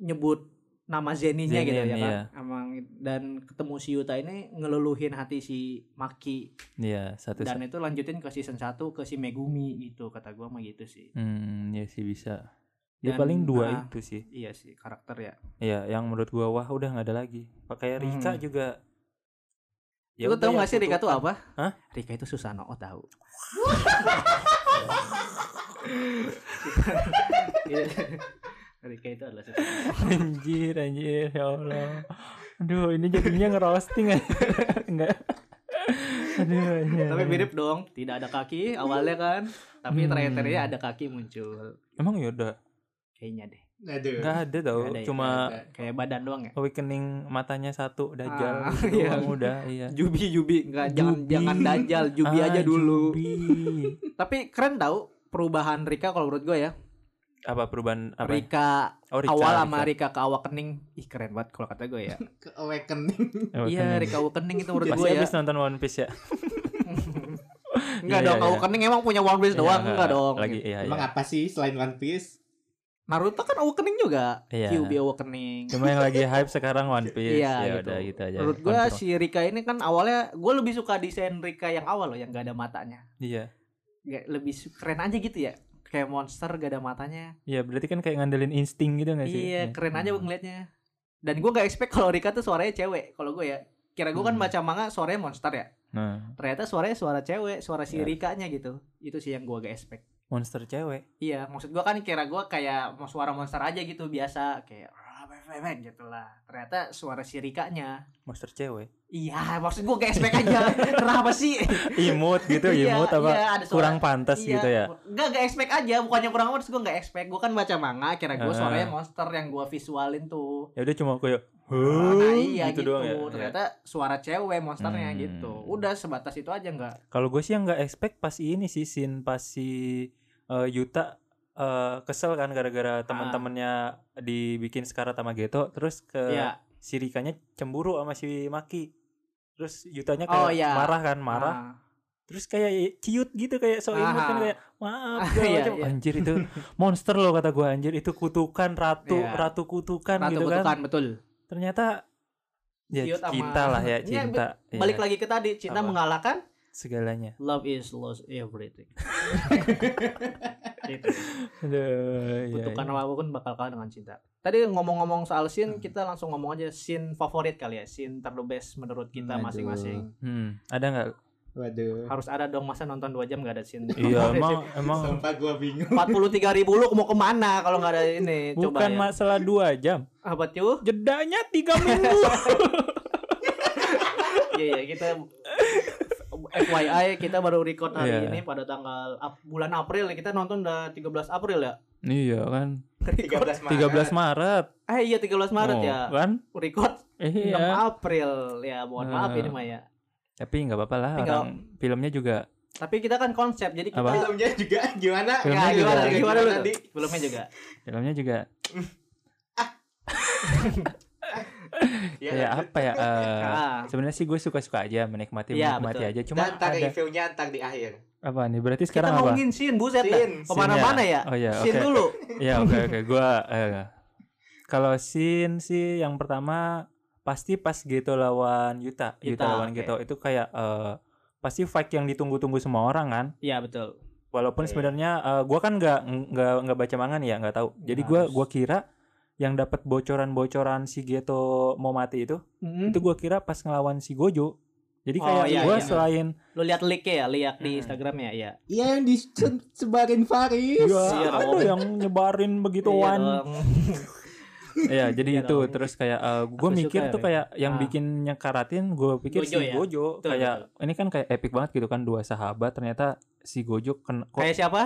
nyebut nama Zeninya gitu
Zenin,
ya kan
iya.
emang dan ketemu si Yuta ini ngeluluhin hati si Maki.
Iya satu
dan itu lanjutin ke season 1 ke si Megumi gitu kata gua mah gitu sih.
Hmm ya sih bisa. Ya
Dan,
paling dua
ah,
itu sih.
iya sih karakter ya.
Iya yang menurut gua wah udah nggak ada lagi. Kayak Rika
Hmm.
juga
lu
udah
tahu
ya
gak sih Rika tuh apa?
Hah?
Rika itu Susano oh tahu Rika itu adalah Susano
anjir anjir ya Allah. Aduh ini jadinya ngerosting. Enggak. Aduh anjir.
tapi mirip dong tidak ada kaki awalnya kan. Tapi
Hmm.
terakhir-terakhirnya ada kaki muncul.
Emang ya udah?
Kayaknya deh.
Aduh.
nggak ada tau
Nggak ada ya,
cuma
ada.
kayak badan doang ya?
awakening matanya satu dajal.
Ah,
gitu
iya.
udah iya.
Jubi Jubi. Nggak jangan jangan dajal Jubi
Ah,
aja dulu.
Jubi.
tapi keren tau perubahan Rika kalau menurut gue ya
apa perubahan apa
Rika
oh, Rika,
awal sama
Rika.
Rika ke awakening ih keren banget kalau kata gue ya
Ke awakening.
iya
Awakening.
Rika awakening itu menurut
pasti
gue ya
habis nonton One Piece ya
Enggak
Iya,
dong,
iya, iya.
awakening emang punya One Piece doang, enggak dong.
lagi iya
Emang
iya
apa sih selain One Piece?
Naruto kan awakening juga,
Iya.
Kyuubi awakening.
cuma yang lagi hype sekarang One Piece
Iya,
ya
gitu.
udah gitu aja
Menurut gua
Kontrol.
si Rika ini kan awalnya gue lebih suka desain Rika yang awal loh yang gak ada matanya.
iya
Gak, lebih keren aja gitu ya. Kayak monster gak ada matanya.
iya berarti kan kayak ngandelin insting gitu gak sih
Iya, keren aja
Hmm.
gue ngeliatnya. Dan gue gak expect kalau Rika tuh suaranya cewek. Kalau gue ya, kira gue kan
Hmm.
baca manga suaranya monster ya.
nah
Ternyata suaranya suara cewek, suara si
Ya.
Rikanya gitu. Itu sih yang gue gak expect.
monster cewek.
Iya, maksud gua kan kira gua kayak mau suara monster aja gitu biasa kayak gitu lah. Ternyata suara si Rikanya.
Monster cewek.
Iya, maksud gua kayak expect aja. Kenapa sih?
Imut gitu,
Iya,
imut apa
iya, ada
kurang pantas
Iya,
gitu ya.
Enggak, enggak expect aja, bukannya kurang pantas gua enggak expect. Gua kan baca manga, kira gua
Ah.
suaranya monster yang gua visualin tuh.
Ya udah cuma kayak
Nah,
huh
iya
gitu,
gitu.
doang ya.
Ternyata suara cewek monsternya
Hmm.
gitu. Udah sebatas itu aja enggak.
Kalau gue sih yang nggak expect pas ini sih scene pas si eh, Yuta eh, kesel kan
Ah.
gara-gara teman-temannya dibikin sekarat sama Geto terus ke
Iya.
si Rikanya cemburu sama si Maki. Terus Yutanya
Oh,
kayak
iya.
marah kan, marah.
Ah.
Terus kayak ciut gitu kayak so imut kan
Ah.
kayak maaf
Ah, iya, iya.
Anjir itu monster loh kata gua anjir itu kutukan ratu
Iya.
ratu kutukan
Ratu
gitu
kutukan
kan.
betul.
Ternyata ya
Ciut sama-
cinta lah ya cinta. Ya,
Balik lagi ke tadi, cinta
Apa?
mengalahkan
segalanya.
love is lost everything. itu.
Aduh, iya,
Kutukan
iya.
apa pun bakal kalah dengan cinta. Tadi ngomong-ngomong soal scene, kita langsung ngomong aja scene favorit kali ya, scene ter the best menurut kita masing-masing.
Hmm, ada nggak?
Waduh.
Harus ada dong masa nonton 2 jam gak ada scene.
Iya, emang emang
Sumpah gua bingung.
43 ribu lu mau ke mana kalau nggak ada ini? Coba
bukan
ya.
masalah dua jam.
Apa tuh?
Jedanya tiga minggu.
Iya iya kita FYI kita baru record hari
Iya.
ini pada tanggal Ap- bulan April ya. Kita nonton udah 13 April ya.
iya kan.
13 Maret.
13 Maret.
Eh iya 13 Maret
Oh,
ya.
Kan?
Record 6
Iya.
April. Ya mohon maaf
Nah.
ini mah ya.
Tapi nggak apa-apa lah.
Tapi nggak-
Orang filmnya juga
Tapi kita kan konsep jadi kita
Apa?
Filmnya juga gimana?
Filmnya
Ya,
juga.
gimana, gimana lu
tadi?
tuh? Filmnya juga.
filmnya juga
Ya,
kayak apa ya?
Ah.
Sebenarnya sih gue suka-suka aja menikmati
Iya,
menikmati
betul.
aja. Cuma
Dan ntar
ada
reviewnya ntar di akhir.
apa nih? Berarti
Kita
sekarang apa?
ngomongin scene buset.
Scene,
Ke mana-mana ya.
Oh iya,
Scene
oke.
dulu.
Ya oke oke gua eh, kalau scene sih yang pertama pasti pas Geto lawan Yuta. Yuta,
Yuta,
lawan
oke.
Geto itu kayak eh, pasti fight yang ditunggu-tunggu semua orang kan.
Iya betul.
Walaupun
Oke.
sebenarnya eh, gua kan nggak nggak nggak baca manga nih ya, nggak tahu. Jadi
harus.
gua kira yang dapat bocoran-bocoran si Geto mau mati itu,
Mm-mm.
itu gua kira pas ngelawan si Gojo. Jadi
Oh,
kayak
iya,
gua
iya.
selain
Lu lihat like ya, lihat di
Hmm.
Instagramnya ya.
Iya yang disebarin Faris.
ya,
Iya
ada
dong.
yang nyebarin
Iya
begituan.
dong.
Iya, jadi
Iya
itu
dong.
terus kayak gue
Aku
mikir
suka
tuh
ya,
kayak yang
Ah.
bikin nyekaratin gue pikir
Gojo
si
ya?
Gojo
Betul,
kayak ini kan kayak epic banget gitu kan dua sahabat ternyata si Gojo kena kok
Kayak siapa?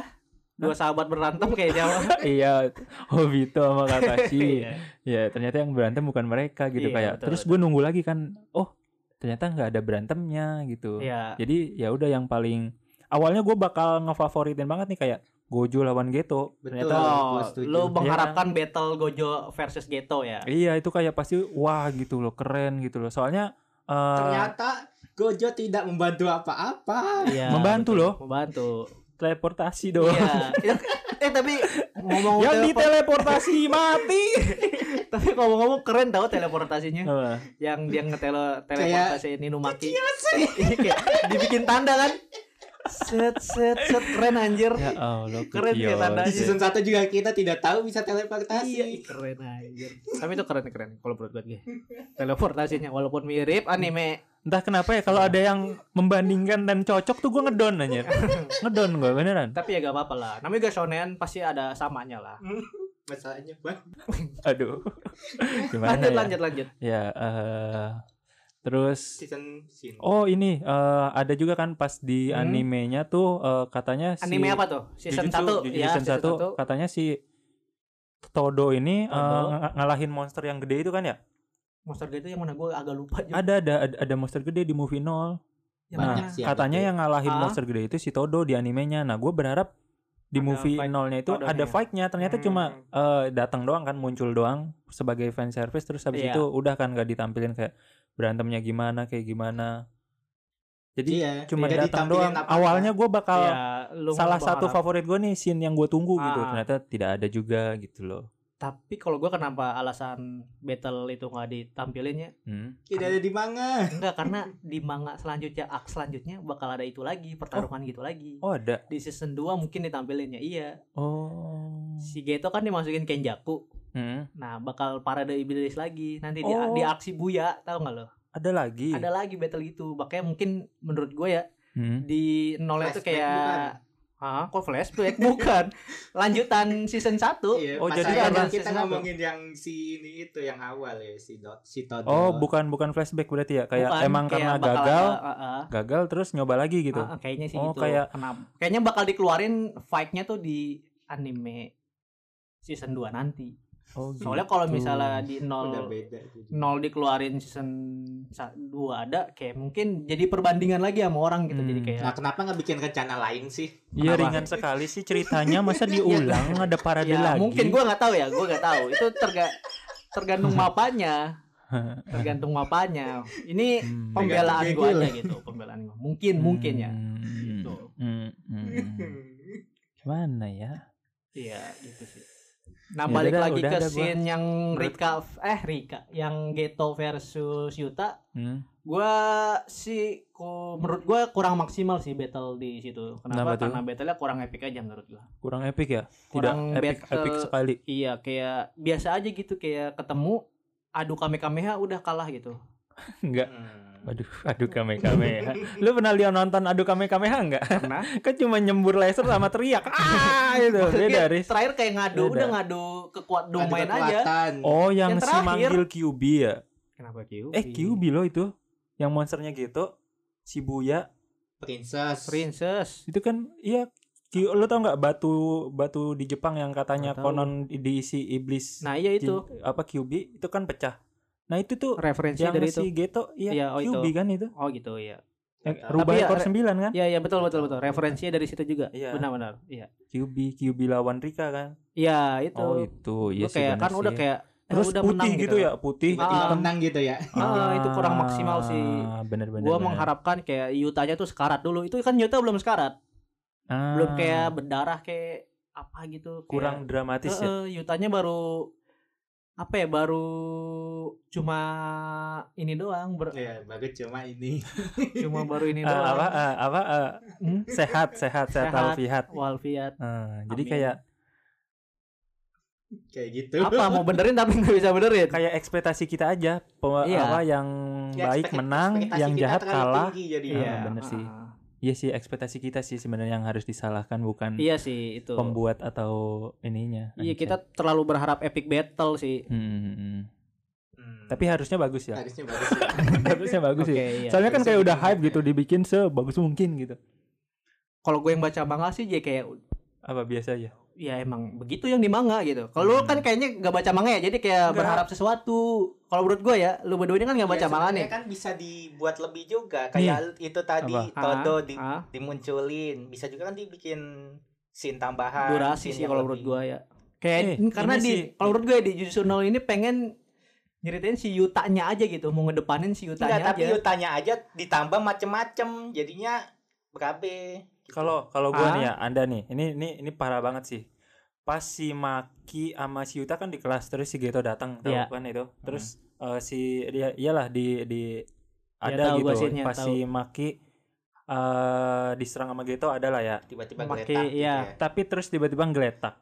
Dua sahabat berantem kayak siapa?
iya Obito sama Kakashi.
Iya.
ya ternyata yang berantem bukan mereka gitu
Iya,
kayak.
betul,
terus gue nunggu lagi kan, oh ternyata nggak ada berantemnya gitu.
Iya.
Jadi ya udah yang paling awalnya gue bakal ngefavoritin banget nih kayak Gojo lawan Geto.
Betul.
Ternyata
Oh,
setuju.
lu mengharapkan battle Gojo versus Geto ya?
iya itu kayak pasti wah gitu loh keren gitu loh. Soalnya eh,
Ternyata Gojo tidak membantu apa-apa.
Iya.
Membantu
betul.
loh.
Membantu.
Teleportasi doang.
Iya. eh tapi ngomong
yang
teleport-
diteleportasi mati.
tapi ngomong-ngomong keren tau teleportasinya.
Apa?
yang dia ngetele teleportasi ini Numaki.
Iya
dibikin tanda kan? Set set set keren anjir.
ya Allah,
Keren ya tandanya.
Di season 1 juga kita tidak tahu bisa
Iya,
teleportasi.
keren anjir. Tapi itu keren keren kalau menurut gue. Teleportasinya walaupun mirip anime
Entah kenapa ya kalau ada yang membandingkan dan cocok tuh gue ngedon aja. ngedon gue beneran.
tapi ya gak apa-apa lah. Namanya juga shonen pasti ada samanya lah.
Masalahnya bang.
Aduh. Gimana
Lanjut
ya?
lanjut lanjut.
Ya, eh, terus
Season scene.
oh ini eh, ada juga kan pas di
Hmm.
animenya tuh eh, katanya si
Anime apa tuh? Season
Jujutsu-
1
Jujutsu
ya,
season 1 katanya si Todo ini
Todo.
ng- ngalahin monster yang gede itu kan ya?
Monster gitu yang mana gue agak lupa juga.
Ada ada ada, monster gede di movie 0.
Yang
Nah,
Banyak sih.
katanya yang ngalahin
Ah.
monster gede itu si Todo di animenya. Nah, gue berharap di
Ada
movie
fight
nolnya itu
Todonya.
ada fight-nya. Ternyata
Hmm.
cuma eh, datang doang kan, muncul doang sebagai fan service terus habis
Iya.
itu udah kan gak ditampilin kayak berantemnya gimana, kayak gimana. Jadi
Iya,
cuma
tidak
datang doang.
apa-apa.
Awalnya gue bakal
Ya, lu
salah satu favorit gue nih scene yang gue tunggu gitu.
Ah.
Ternyata tidak ada juga gitu loh.
Tapi kalau gue kenapa alasan battle itu nggak ditampilin ya?
Hmm.
Tidak ada di manga.
Enggak karena di manga selanjutnya ak selanjutnya bakal ada itu lagi pertarungan gitu lagi.
Oh ada.
Di season 2 mungkin ditampilinnya iya.
Oh.
Si Geto kan dimasukin Kenjaku.
Hmm.
Nah, bakal parade iblis lagi nanti di,
Oh.
di aksi Buya, tahu nggak lo?
Ada lagi.
Ada lagi battle gitu. Makanya mungkin menurut gue ya
Hmm.
di nolnya itu kayak Hah, kok flashback? Bukan. Lanjutan season 1.
Iya,
Oh, jadi
ada
kita ngomongin yang si ini itu yang awal ya si Do, si Todo.
Oh, bukan bukan flashback berarti ya. Kayak
Bukan,
emang
kayak
karena gagal,
ada, ah, ah.
gagal terus nyoba lagi gitu.
Ah, ah, kayaknya sih
Oh,
gitu.
kayak-
Kenapa? Kayaknya bakal dikeluarin fight-nya tuh di anime season 2 nanti.
Oh,
Soalnya kalau
gitu.
misalnya di 0
beda.
nol dikeluarin season 2 ada kayak mungkin jadi perbandingan lagi sama orang gitu.
Hmm.
Jadi kayak
Nah, kenapa nggak bikin rencana lain sih?
Iya ringan sekali sih ceritanya masa diulang ada parade
ya
lagi.
mungkin gua nggak tahu ya, gua nggak tahu. Itu terga tergantung mapanya. tergantung mapanya. Ini
Hmm.
pembelaan gua aja gitu, pembelaan gua. Mungkin mungkin ya.
Hmm,
Gitu.
hmm, hmm. Gimana ya?
Iya, gitu sih. Nah,
Ya
balik
udah,
lagi
udah,
ke
udah gua.
scene yang
Menurut-
Rika eh Rika, yang Geto versus Yuta,
Hmm.
gua sih ku, menurut gua kurang maksimal sih battle di situ.
Kenapa
Kenapa? Karena battle-nya kurang epic aja menurut gua.
Kurang epic ya? Tidak
Kurang
epic
battle-
epic sekali.
Iya, kayak biasa aja gitu kayak ketemu adu kamehameha udah kalah gitu.
Enggak.
Hmm.
Aduh, adu kame kame. Lu pernah lihat nonton adu kame kameha enggak?
Karena
kan cuma nyembur laser sama teriak. Ah, itu beda, Riz.
terakhir kayak ngadu
Beda.
udah ngadu kekuat domain aja.
Oh, yang,
Yang
si
terakhir.
manggil QB ya?
Kenapa Q?
Eh, QB loh itu. Yang monsternya gitu. Shibuya.
Princess.
Princess.
Itu kan iya lu tau nggak batu batu di Jepang yang katanya konon diisi iblis
Nah, iya itu
apa QB itu kan pecah. Nah itu tuh
referensi
yang
dari
si
itu.
Geto iya,
Iya, oh,
QB
itu.
kan itu.
Oh gitu ya.
Yang rubah
ya,
ekor
re-
sembilan kan?
Iya iya betul betul betul. Referensinya dari situ juga.
Iya.
Benar-benar. Iya.
QB QB lawan Rika kan.
Iya itu.
Oh itu iya sih
kayak kan udah kayak eh,
terus
udah
putih
menang
gitu ya putih
Ah.
menang gitu ya.
Ah, itu kurang maksimal sih.
bener bener
Gua
bener.
mengharapkan kayak Yutanya tuh sekarat dulu. Itu kan Yuta belum sekarat.
Ah,
Belum kayak berdarah kayak apa gitu. Kayak-
kurang dramatis ya
Heeh, Yutanya baru apa ya baru cuma ini doang ber-
Ya, bagus cuma ini.
cuma baru ini
Ah,
doang
apa ah, apa ah,
Hmm?
sehat sehat sehat
Sehat.
alfiat
Walfiat
Ah, jadi
Amin.
kayak
Kayak gitu.
apa mau benerin tapi nggak bisa benerin
kayak ekspektasi kita aja Pe-
Iya.
apa yang
Ya,
baik menang yang jahat kalah
tinggi jadinya.
Iya. bener sih. Iya sih ekspektasi kita sih sebenarnya yang harus disalahkan bukan
iya sih itu
pembuat atau ininya
iya
Anjay.
kita terlalu berharap epic battle sih
Hmm, hmm, hmm.
Hmm.
tapi harusnya bagus ya
harusnya bagus ya.
harusnya bagus
Oke,
sih
iya.
soalnya kan kayak udah hype gitu dibikin sebagus mungkin gitu
kalau gue yang baca manga sih jadi kayak
apa biasa aja
ya emang begitu yang di manga gitu. Kalau lu
Hmm.
kan kayaknya nggak baca manga ya jadi kayak
Nggak.
berharap sesuatu. Kalau menurut gue ya lu berdua ini kan nggak baca
Ya,
manga nih.
kan bisa dibuat lebih juga. Kayak itu tadi
Apa?
Todo
Ah,
di,
ah.
dimunculin. Bisa juga kan dibikin scene tambahan
durasi
scene
sih kalau menurut gua ya. Kayak
Eh,
karena di kalau menurut gue di Jujutsu no ini pengen nyeritain si Yutanya aja gitu mau ngedepanin si
Enggak,
Yutanya
tapi
aja.
Yutanya aja ditambah macem-macem. Jadinya berabe.
Kalau kalau gua
Ah.
nih ya, Anda nih, ini ini ini parah banget sih. Pas si Maki sama si Yuta kan di kelas terus si Geto datang tahu
Iya.
kan itu. Terus eh, si dia iyalah di di
Ya,
ada
tahu gua
gitu.
scene-nya,
Pas si Maki eh diserang sama Geto ada lah ya.
tiba-tiba
Memakai-
geletak gitu
iya.
ya.
Tapi terus tiba-tiba ngeletak.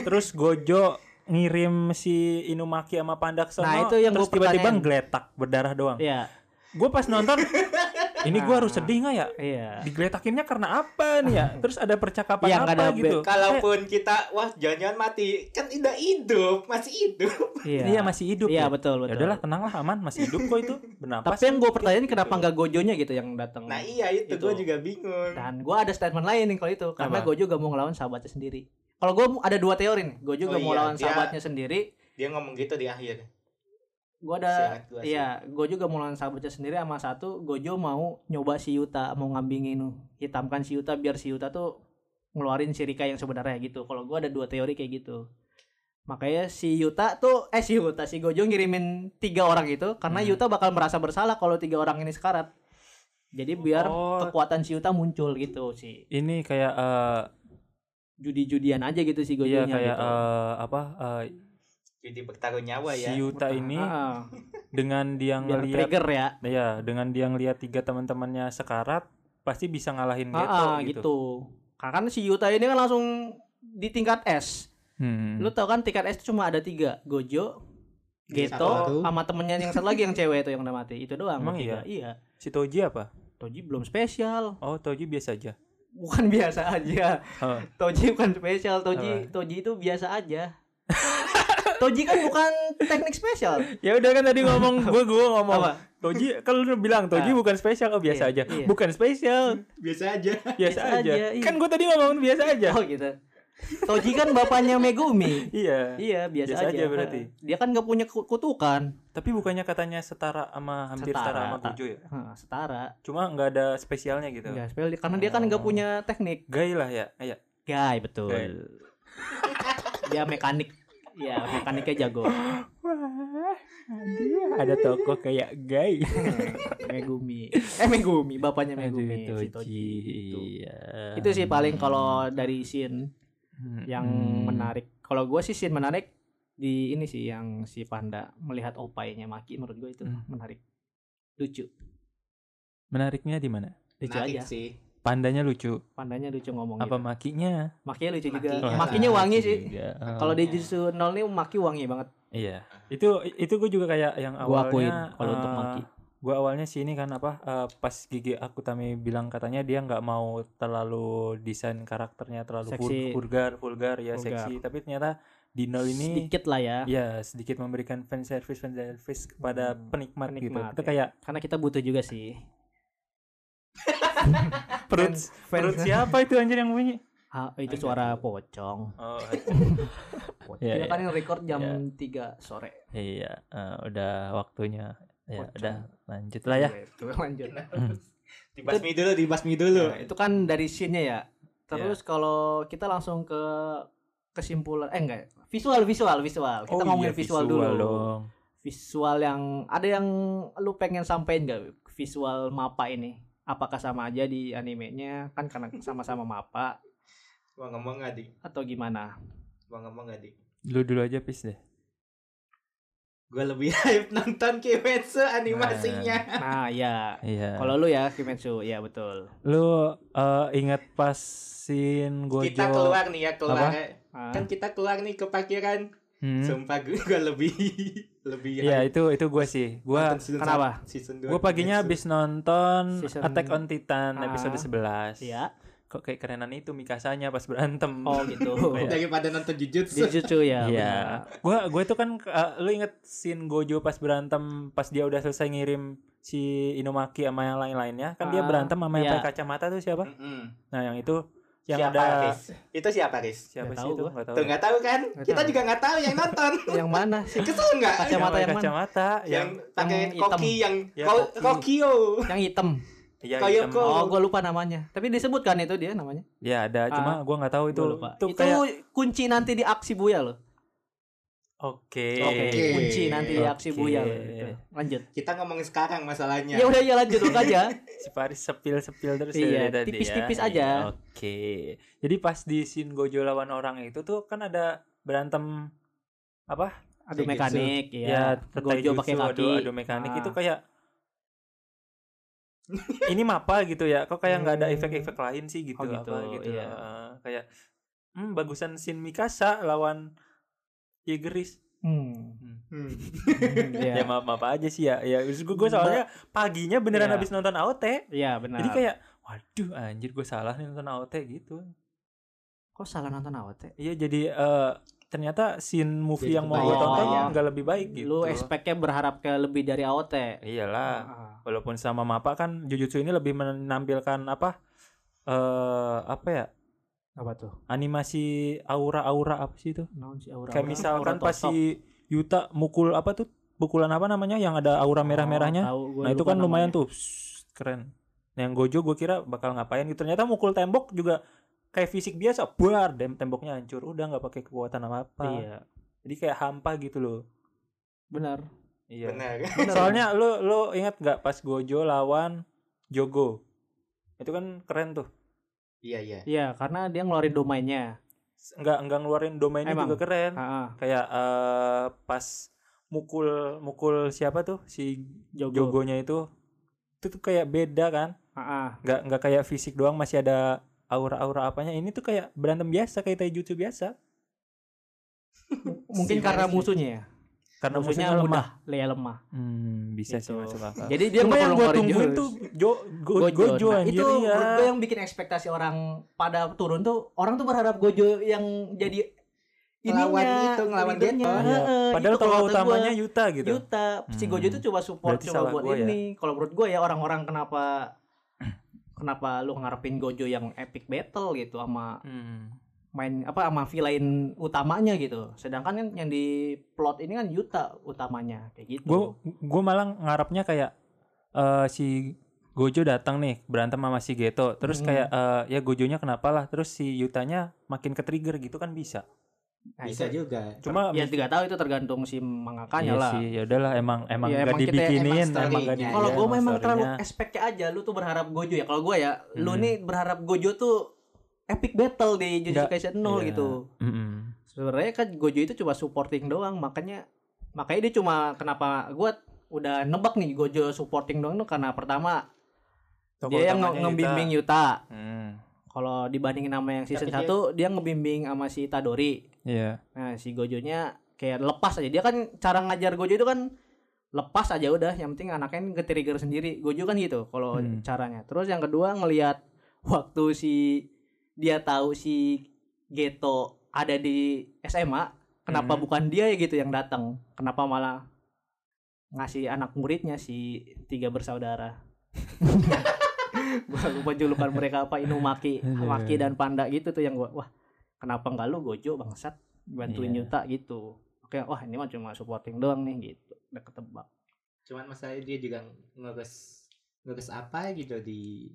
terus Gojo ngirim si Inumaki sama Pandak Sono
Nah, itu yang
terus tiba-tiba ngeletak berdarah doang.
iya
Gue pas nonton ini gua harus sedih nggak ya?
iya
Digeletakinnya karena apa nih ya? Terus ada percakapan
nggak
apa
ada
gitu?
Kalaupun kita wah jangan-jangan mati kan udah hidup masih hidup
iya
Iya masih hidup
iya
ya.
betul
Ya
betul
udahlah tenanglah aman masih hidup kok itu. Bernapas.
tapi yang gue pertanyain kenapa nggak Gojonya gitu yang datang
nah iya itu,
Itu.
gue juga bingung
dan gue ada statement lain nih kalau itu karena? Gojo gak mau ngelawan sahabatnya sendiri kalau gue ada dua teori nih Gojo
Oh
gak mau
iya,
lawan
dia-
sahabatnya sendiri
dia ngomong gitu di akhir
gue ada
gua.
Iya, gue juga mau lawan sahabatnya sendiri sama satu, Gojo mau nyoba si Yuta, mau ngambingin hitamkan si Yuta biar si Yuta tuh ngeluarin si Rika yang sebenarnya gitu. Kalau gue ada dua teori kayak gitu. Makanya si Yuta tuh eh si Yuta si Gojo ngirimin tiga orang itu karena
Hmm.
Yuta bakal merasa bersalah kalau tiga orang ini sekarat. Jadi biar
Oh.
kekuatan si Yuta muncul gitu sih.
Ini kayak eh
Judi-judian aja gitu si
iya
Gojonya
kayak
gitu.
eh, apa eh,
jadi bertaruh nyawa
si
ya
Yuta ini
Ah,
dengan dia ngelihat
trigger ya.
ya dengan dia ngelihat tiga teman-temannya sekarat pasti bisa ngalahin Geto
Ah, ah,
gitu.
gitu. Karena kan si Yuta ini kan langsung di tingkat S.
Hmm.
Lu tau kan tingkat S itu cuma ada tiga Gojo, Geto,
Satu.
sama temennya yang satu lagi yang cewek itu yang udah mati Itu doang
Emang
bertiga. Iya
Si Toji apa?
Toji belum spesial
Oh Toji biasa aja.
bukan biasa aja.
Oh.
Toji bukan spesial, Toji Toji itu biasa aja. Toji kan bukan teknik spesial.
Ya udah kan tadi ngomong gue gue ngomong.
Apa?
Toji kalau lu bilang Toji
Ah.
bukan spesial oh biasa
Iya,
aja.
iya.
Bukan spesial,
Biasa aja.
biasa,
Biasa
aja.
aja, iya.
Kan gue tadi ngomong biasa aja.
Oh gitu. Toji kan bapaknya Megumi.
Iya.
Iya, biasa,
Biasa
aja.
aja berarti.
Dia kan gak punya ku- kutukan.
Tapi bukannya katanya setara sama hampir setara,
Setara,
sama. Gojo ya?
Hah, setara.
Cuma nggak ada spesialnya gitu.
Enggak spesial karena dia kan gak
Oh.
punya teknik.
Gay lah ya. Iya.
Gai betul.
Gai.
dia mekanik. Ya, mekaniknya jago.
Wah, ada tokoh kayak gay.
Megumi. Eh Megumi, bapaknya Megumi.
Aduh.
Itu.
Iya.
Itu sih paling kalau dari scene
Hmm.
yang menarik. Kalau gue sih scene menarik di ini sih yang si Panda melihat opainya Maki menurut gue itu
Hmm.
menarik. Lucu.
Menariknya di mana?
Lucu
Menarik
aja.
sih.
Pandanya lucu.
Pandanya lucu ngomong
Apa
gitu.
makinya?
Makinya lucu juga.
Makinya.
Makinya wangi sih.
Oh.
Kalau di Jujutsu nol nih Maki wangi banget.
Iya. Itu itu gue juga kayak yang
Gua akuin
awalnya
kalau untuk
eh,
Maki.
Gue awalnya sih ini kan apa eh, pas Gigi Akutami bilang katanya dia nggak mau terlalu desain karakternya terlalu
Seksi.
vulgar, vulgar ya
Vulgar.
seksi. Tapi ternyata di nol ini
Sedikit lah ya.
ya sedikit memberikan fan service fan service kepada
Hmm,
penikmat, gitu.
penikmat,
Itu
ya.
kayak
Karena kita butuh juga sih.
perut
Fans-
perut
fans-
siapa itu anjir yang bunyi?
Ah, itu suara pocong.
Oh,
Kita
Iya,
kan yang record jam
Iya.
3 sore.
iya, eh, udah waktunya. Ya,
Pocong.
udah lanjut lah ya.
Itu lanjut.
Dibasmi dulu, dibasmi dulu.
Nah, itu kan dari scene-nya ya. Terus kalau kita langsung ke kesimpulan eh enggak visual visual visual kita
Oh
ngomongin
iya,
visual, dulu
dong.
visual yang ada yang lu pengen sampein gak visual mapa ini apakah sama aja di animenya kan karena sama-sama mapa
Gua ngomong nggak dik?
atau gimana
Gua ngomong nggak dik?
Lu dulu aja pis deh.
Gua lebih hype nonton Kimetsu animasinya.
nah ya
Iya.
kalau lu ya Kimetsu ya betul
lu eh, ingat pas scene Gojo
Kita keluar nih ya keluar.
Ah,
Kan kita keluar nih ke parkiran.
Hmm.
Sumpah gue, gua lebih lebih
Iya
hype
itu itu gue sih.
Season
kenapa?
satu- Season 2
gue paginya habis nonton
Season-
Attack on Titan
Ah.
episode 11.
ya
Kok kayak kerenan itu Mikasanya pas berantem.
oh gitu
Iya.
daripada nonton Jujutsu.
Jujutsu ya
Iya. Gua gue itu kan eh, lu inget scene Gojo pas berantem pas dia udah selesai ngirim si Inumaki sama yang lain-lainnya kan dia
Ah,
berantem sama yang
iya.
pakai kacamata tuh siapa?
Mm-mm.
Nah, yang itu yang
siapa
ada
Riz? Itu siapa Riz?
siapa
Nggak
sih
tahu
itu?
gua.
Enggak tahu.
Tuh nggak tahu kan?
Nggak
Kita
tahu.
juga nggak tahu yang nonton.
yang mana sih
Kesel nggak?
Kacamata
Yang pakai
yang mana?
kacamata
Yang
yang
pakai koki yang
Ya,
Ko-
koki.
Kokio.
yang hitam
Iya,
Kayak
hitam.
oh gue lupa namanya tapi disebutkan itu dia namanya
Ya ada, cuma gua nggak tahu itu.
Gua lupa.
Itu,
itu
kayak
kunci nanti di aksi buya loh
Oke.
Oke.
kunci nanti di aksi
Oke.
buya loh. Itu. lanjut
Kita ngomongin sekarang masalahnya.
ya udah ya lanjut aja
Si Paris sepil-sepil terus
Iya,
ya dari tadi
tipis-tipis
ya.
aja.
Oke. Jadi pas di scene Gojo lawan orang itu tuh kan ada berantem apa?
adu mekanik
Ya,
ya
tetai
gojo pakai kaki
adu, adu mekanik
Ah.
itu kayak ini mapa gitu ya. Kok kayak nggak ada
Hmm.
efek-efek lain sih gitu,
Oh, gitu,
apa gitu.
iya.
Eh, kayak hmm bagusan scene Mikasa lawan Yegeris.
hmm.
Hmm.
Iya.
Ya maaf maaf aja sih ya. Ya gue gue soalnya paginya beneran
Iya.
habis nonton AOT.
Iya benar
Jadi kayak waduh anjir gue salah nih nonton AOT gitu.
kok salah nonton ya
Iya jadi eh, ternyata scene movie
Jadi
yang mau gue tonton
Oh.
nggak lebih baik gitu.
lu expect-nya berharap ke lebih dari AOT
Iyalah.
Ah.
Walaupun sama Mapa kan Jujutsu ini lebih menampilkan apa eh apa ya?
Apa tuh
Animasi aura-aura apa sih itu?
Naon sih aura
Kayak misalkan pas si Yuta mukul apa tuh? Pukulan apa namanya yang ada aura merah-merahnya? Nah, itu kan lumayan tuh. Sss, keren. Nah, yang Gojo gue kira bakal ngapain gitu. Ternyata mukul tembok juga kayak fisik biasa. Buar, dem temboknya hancur. Udah nggak pakai kekuatan apa-apa.
iya
Jadi kayak hampa gitu loh.
benar
Iya.
Benar.
Soalnya lu lu ingat nggak pas Gojo lawan Jogo? Itu kan keren tuh.
Iya iya.
iya karena dia ngeluarin domainnya
Nggak nggak ngeluarin domainnya
Emang?
juga keren.
ah
Kayak eh, pas mukul mukul siapa tuh si
Jogo
Jogonya itu itu tuh kayak beda kan?
ah ah.
Nggak nggak kayak fisik doang masih ada aura-aura apanya. Ini tuh kayak berantem biasa kayak taijutsu biasa.
mungkin
Si
karena musuhnya ya
Karena
musuhnya mudah, Lea lemah.
Hmm, bisa sih
Gitu.
masuk akal.
Jadi dia
Cuma yang gue tungguin
jurus.
tuh Jo Go,
Gojo.
Gojo,
Nah, itu
ya.
gue yang bikin ekspektasi orang pada turun tuh orang tuh berharap Gojo yang jadi
Ngelawan
ininya,
itu, ngelawan.
Iya.
Heeh,
Padahal tokoh utamanya
gua,
Yuta gitu.
Yuta. Si
Hmm.
Gojo itu coba support
Berarti
coba buat
ya.
ini. Kalau menurut gue ya orang-orang kenapa kenapa lu ngarepin Gojo yang epic battle gitu sama
Hmm.
Main apa sama villain utamanya gitu. Sedangkan kan yang di plot ini kan Yuta utamanya kayak gitu.
Gue gue malah ngarepnya kayak eh, si Gojo datang nih berantem sama si Geto terus
Hmm.
kayak eh, ya Gojonya kenapa lah terus si Yutanya makin ke trigger gitu kan bisa
Nah,
Bisa
itu-
juga.
cuma
ya tidak tahu itu tergantung si mangakanya
iya
lah.
sih ya udahlah emang emang
Iya,
gak dibikinin
emang
emang gak
story-nya.
dibikinin
Kalau gue
emang
memang terlalu expect aja lu tuh berharap Gojo ya. Kalau gue ya, lu
Hmm.
nih berharap Gojo tuh epic battle di Jujutsu Kaisen 0
iya.
gitu.
Mm-mm.
Sebenarnya kan Gojo itu cuma supporting doang, makanya makanya dia cuma kenapa gue udah nebak nih Gojo supporting doang tuh karena pertama
Tokoh
dia yang ngebimbing Yuta.
Hmm,
Kalau dibandingin sama yang season
Tapi dia-
1 dia ngebimbing sama si Itadori.
iya
Nah, si Gojonya kayak lepas aja. Dia kan cara ngajar Gojo itu kan lepas aja udah, yang penting anaknya ke trigger sendiri. Gojo kan gitu kalau
Hmm.
caranya. Terus yang kedua ngelihat waktu si dia tahu si Geto ada di SMA, kenapa
Hmm.
bukan dia ya gitu yang datang? Kenapa malah ngasih anak muridnya si tiga bersaudara? Gua lupa julukan mereka apa Inumaki,
Aduh.
Maki dan Panda gitu tuh yang gua wah kenapa enggak lu Gojo bangsat bantuin
Iya.
Yuta gitu. Oke, wah ini mah cuma supporting doang nih gitu. Udah ketebak.
Cuman masalahnya dia juga ngurus ngurus apa gitu di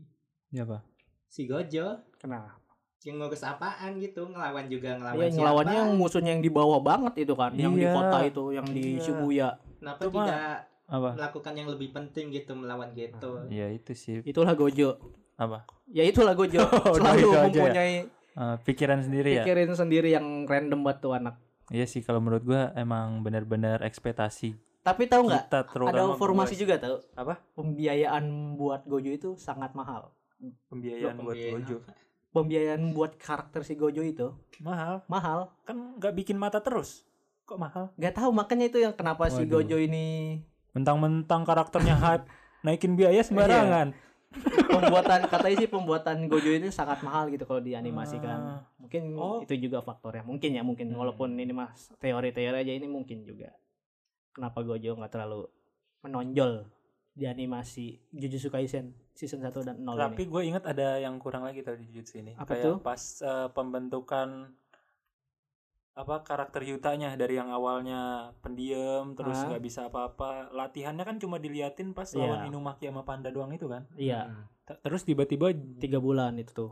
iya apa
si Gojo.
Kenapa?
Yang ngurus apaan gitu, ngelawan juga ngelawan
Iya,
siapa?
ngelawannya yang musuhnya yang di bawah banget itu kan, yang di
Iya.
kota itu, yang di
Iya.
Shibuya.
Kenapa
Cuma-
tidak
apa
melakukan yang lebih penting gitu melawan Geto?
ya itu sih
Itulah Gojo.
apa
Ya itulah Gojo.
Oh,
Selalu
itu ya?
mempunyai
Eh, pikiran sendiri ya
pikirin sendiri yang random buat tuh anak.
iya sih kalau menurut gua emang benar-benar ekspektasi
Tapi tahu nggak? Ada informasi juga tahu.
Apa?
Pembiayaan buat Gojo itu sangat mahal.
pembiayaan
Loh,
buat
pembiayaan
Gojo
Pembiayaan buat karakter si Gojo itu
mahal
mahal.
kan nggak bikin mata terus kok mahal
Gak tahu makanya itu yang kenapa si
Waduh.
Gojo ini
mentang-mentang karakternya hype naikin biaya sembarangan
pembuatan katanya sih pembuatan Gojo ini sangat mahal gitu kalau dianimasikan.
Ah.
Mungkin
Oh.
itu juga faktornya. Mungkin ya mungkin
Hmm.
walaupun ini mas teori-teori aja ini mungkin juga. Kenapa Gojo nggak terlalu menonjol di animasi Jujutsu Kaisen season 1 dan 0
tapi gue ingat ada yang kurang lagi tadi di Jujutsu ini
Apa
kayak
tuh?
pas eh, pembentukan apa karakter Yutanya dari yang awalnya pendiam terus
Ah.
nggak bisa apa-apa latihannya kan cuma diliatin pas
Iya.
lawan Inumaki sama Panda doang itu kan
Iya,
Hmm.
T- terus tiba-tiba
tiga bulan itu tuh.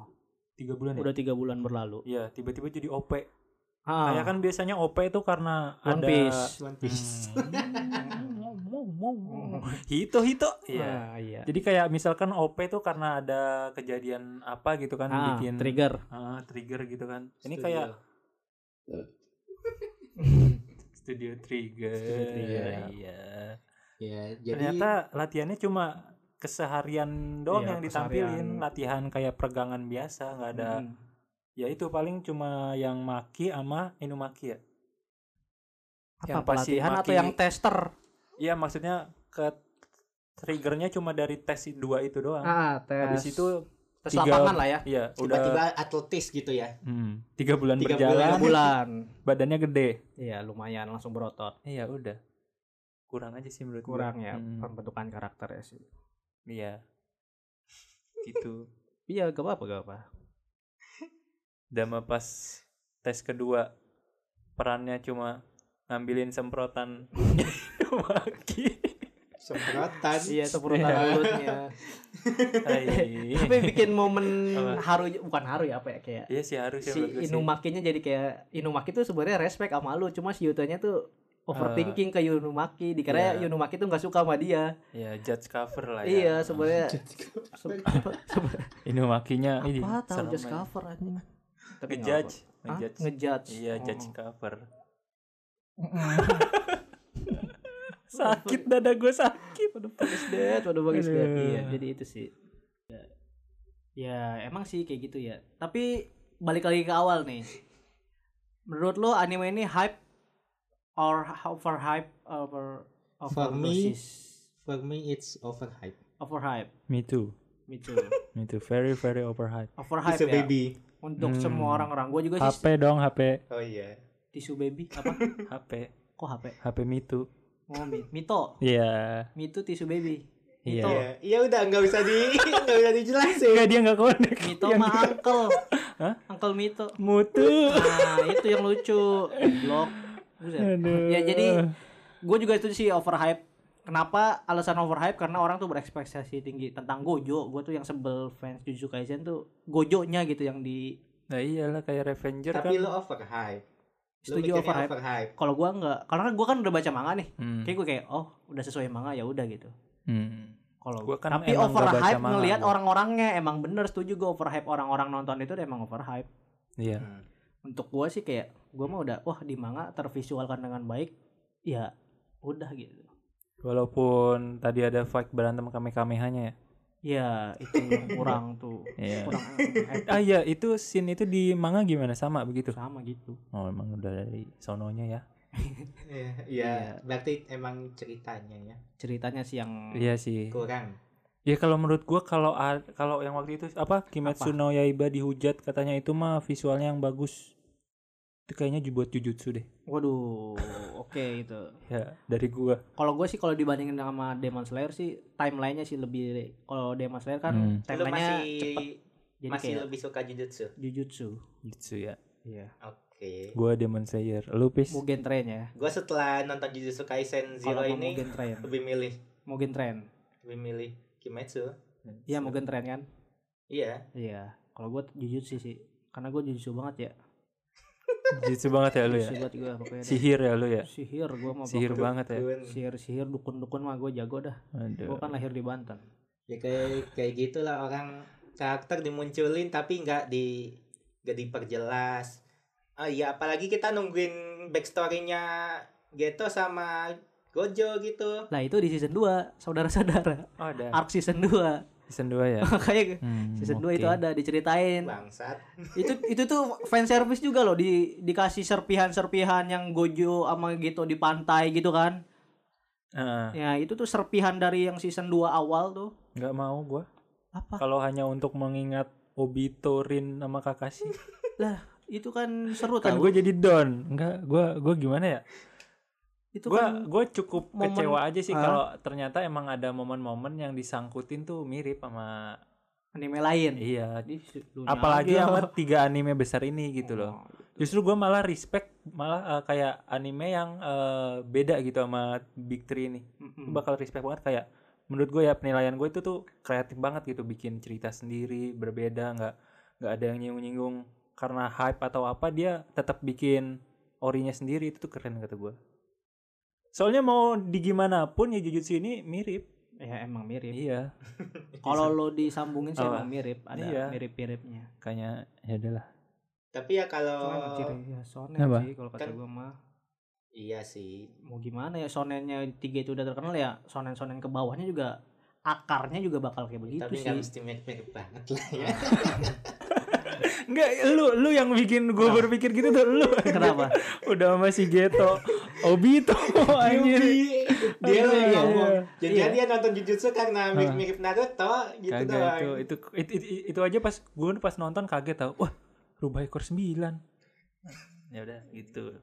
tiga bulan ya
Udah tiga bulan berlalu.
Iya, tiba-tiba jadi OP.
Ah,
Kayak kan biasanya OP itu karena
One
ada
Piece.
One Piece.
Hmm. Hito hito. Iya.
Ah, iya.
Jadi kayak misalkan OP itu karena ada kejadian apa gitu kan
Ah,
bikin
trigger.
ah, trigger gitu kan. Ini
Studio.
kayak studio trigger.
Studio trigger.
Iya.
Ya, jadi
Ternyata latihannya cuma keseharian doang
Iya,
yang ditampilin,
keseharian.
latihan kayak peregangan biasa, nggak ada.
Hmm.
Ya itu paling cuma yang maki sama inumaki ya.
Apa
Yang
pelatihan atau
maki-
yang tester?
Iya maksudnya ke triggernya cuma dari tes dua itu doang.
Ah, tes.
Habis itu
tes
tiga-
lapangan lah ya.
iya udah
tiba-tiba atletis gitu ya.
hmm, tiga bulan
Tiga
berjalan,
Tiga bulan.
badannya gede.
Iya, lumayan langsung berotot.
Iya udah kurang aja sih menurut.
Kurang ya
Hmm,
pembentukan karakter ya sih.
Iya gitu.
Iya, gak apa-apa, gak apa.
Dama pas tes kedua perannya cuma ngambilin semprotan maki.
Semprotan.
Iya, semprotan
Iya.
mulutnya. Tapi bikin momen
Apa?
haru bukan haru ya apa ya kayak
Iya sih harus ya
si
sih.
Inumakinya jadi kayak Inumaki tuh sebenarnya respect sama lu, cuma si Yutanya tuh overthinking ke Yunumaki dikira
iya.
Yunumaki tuh nggak suka sama dia.
Ya judge cover lah ya.
Iya, sebenarnya se- apa,
Inumakinya ini
apa tahu
aja.
cover anjing. Tapi
Ngejudge, ngejudge. Iya,
Oh.
judge cover. Sakit dada gue sakit.
Waduh bagus deh, waduh bagus deh. Iya, jadi itu sih. Ya, ya emang sih kayak gitu ya. Tapi balik lagi ke awal nih. Menurut lo anime ini hype or overhype over
For me, For me it's overhyped.
overhype
Me too.
me too
Me too. Very very overhyped.
overhype
It's a
ya
baby.
untuk
Hmm.
semua orang-orang gue juga sih
HP dong HP.
Oh iya.
Tisu baby apa
HP.
kok HP
HP Me too.
oh Mi- mito
Iya.
mito tisu baby
Iya.
mito
Iya, iya udah nggak bisa di nggak bisa dijelasin.
Enggak dia enggak connect.
mito
Yang
mah uncle
Hah?
uncle mito
Mutu.
nah itu yang lucu blok
Aduh.
ya jadi gue juga itu sih overhype kenapa alasan overhype karena orang tuh berekspektasi tinggi tentang Gojo gue tuh yang sebel fans Jujutsu Kaisen tuh Gojonya gitu yang di
Nah iyalah kayak Revenger kan.
Tapi lo overhype.
Setuju overhype.
overhype.
kalau gue nggak karena gue kan udah baca manga nih
Hmm.
kayak gue kayak oh udah sesuai manga ya udah gitu
Hmm.
kalau
Gua kan
tapi
emang nggak baca
overhype
manga
ngelihat
gua.
orang-orangnya emang bener setuju gue overhype orang-orang nonton itu emang overhype
Iya.
Hmm.
untuk gue sih kayak gue mah udah wah di manga tervisualkan dengan baik ya udah gitu
Walaupun tadi ada fight berantem kame-kamehanya ya.
Ya itu yang kurang tuh
Iya.
kurang.
Ah iya, itu scene itu di manga gimana sama begitu?
sama gitu
Oh, emang udah dari sononya ya.
Iya, iya. Berarti emang ceritanya ya
ceritanya sih yang
Iya sih.
kurang.
Ya kalau menurut gua kalau a- kalau yang waktu itu apa Kimetsu no Yaiba dihujat katanya itu mah visualnya yang bagus. Itu kayaknya buat Jujutsu deh.
waduh oke itu
Ya, dari gua.
kalau gue sih kalau dibandingin sama Demon Slayer sih timelinenya sih lebih kalau Demon Slayer kan
Hmm.
Timelinenya
masih
cepet jadi
masih
kayak
lebih suka Jujutsu.
Jujutsu
Jujutsu ya.
iya
Oke.
Gua Demon Slayer. Lu pis?
Mugen Train ya
Gua setelah nonton Jujutsu Kaisen Zero
kalau mau
ini
Mugen Train
lebih milih
Mugen Train
lebih milih Kimetsu.
iya Mugen Train kan
Iya.
iya kalau gue Jujutsu sih karena gue Jujutsu banget ya
Jujutsu banget ya lu ya.
Banget dah.
Sihir ya lu ya.
sihir gue mau
Sihir
pokoknya-
banget ya.
Sihir sihir dukun dukun mah gue jago dah
Aduh.
gue kan lahir di Banten
Ya kayak kayak gitulah orang karakter dimunculin tapi nggak di nggak diperjelas. Ah iya apalagi kita nungguin backstory-nya Geto sama Gojo gitu.
Nah itu di season 2 Saudara-saudara
Oh, ada.
Arc season 2
Season 2 ya.
Makanya
Hmm,
season 2
oke.
itu ada diceritain
Bangsat.
itu itu tuh fan service juga loh di dikasih serpihan-serpihan yang Gojo sama gitu di pantai gitu kan
Heeh.
ya itu tuh serpihan dari yang season 2 awal tuh
nggak mau gua.
apa
Kalau hanya untuk mengingat Obito, Rin sama Kakashi.
itu kan seru
kan
tahu
gue jadi don. Enggak, gua gua gimana ya?
Itu
Gua
kan
gue cukup
momen-
kecewa aja sih kalau ternyata emang ada momen-momen yang disangkutin tuh mirip sama
anime lain
iya. Apalagi
aja.
sama tiga anime besar ini gitu
Oh,
loh. Justru gua malah respect malah eh, kayak anime yang eh, beda gitu sama Big Three ini.
mm-mm.
Gua bakal respect banget kayak menurut gue ya penilaian gue itu tuh kreatif banget gitu bikin cerita sendiri berbeda nggak nggak ada yang nyinggung-nyinggung karena hype atau apa dia tetap bikin orinya sendiri itu tuh keren kata gue soalnya mau di gimana pun ya Jujutsu ini mirip
ya emang mirip
iya
kalau lo disambungin sih
Apa?
emang mirip ada
Iya.
mirip-miripnya
kayaknya ya udahlah
Tapi ya kalau
ciri ya sonen
Apa?
sih kalau kata
Kan-
gue mah
iya sih.
mau gimana ya sonennya tiga itu udah terkenal ya sonen-sonen ke bawahnya juga akarnya juga bakal kayak begitu
Tapi
sih
nggak mesti mirip-mirip banget lah ya.
Enggak, lu lu yang bikin gue berpikir gitu tuh lu.
Kenapa?
Udah masih Geto, Obito anjir.
dia yang
iya.
ngomong. Jadi
Iya.
dia nonton Jujutsu karena mirip-mirip Naruto gitu
Kagak
doang.
itu, itu, itu, itu, itu aja pas gue pas nonton kaget tau. Wah, rubah ekor sembilan. ya udah gitu.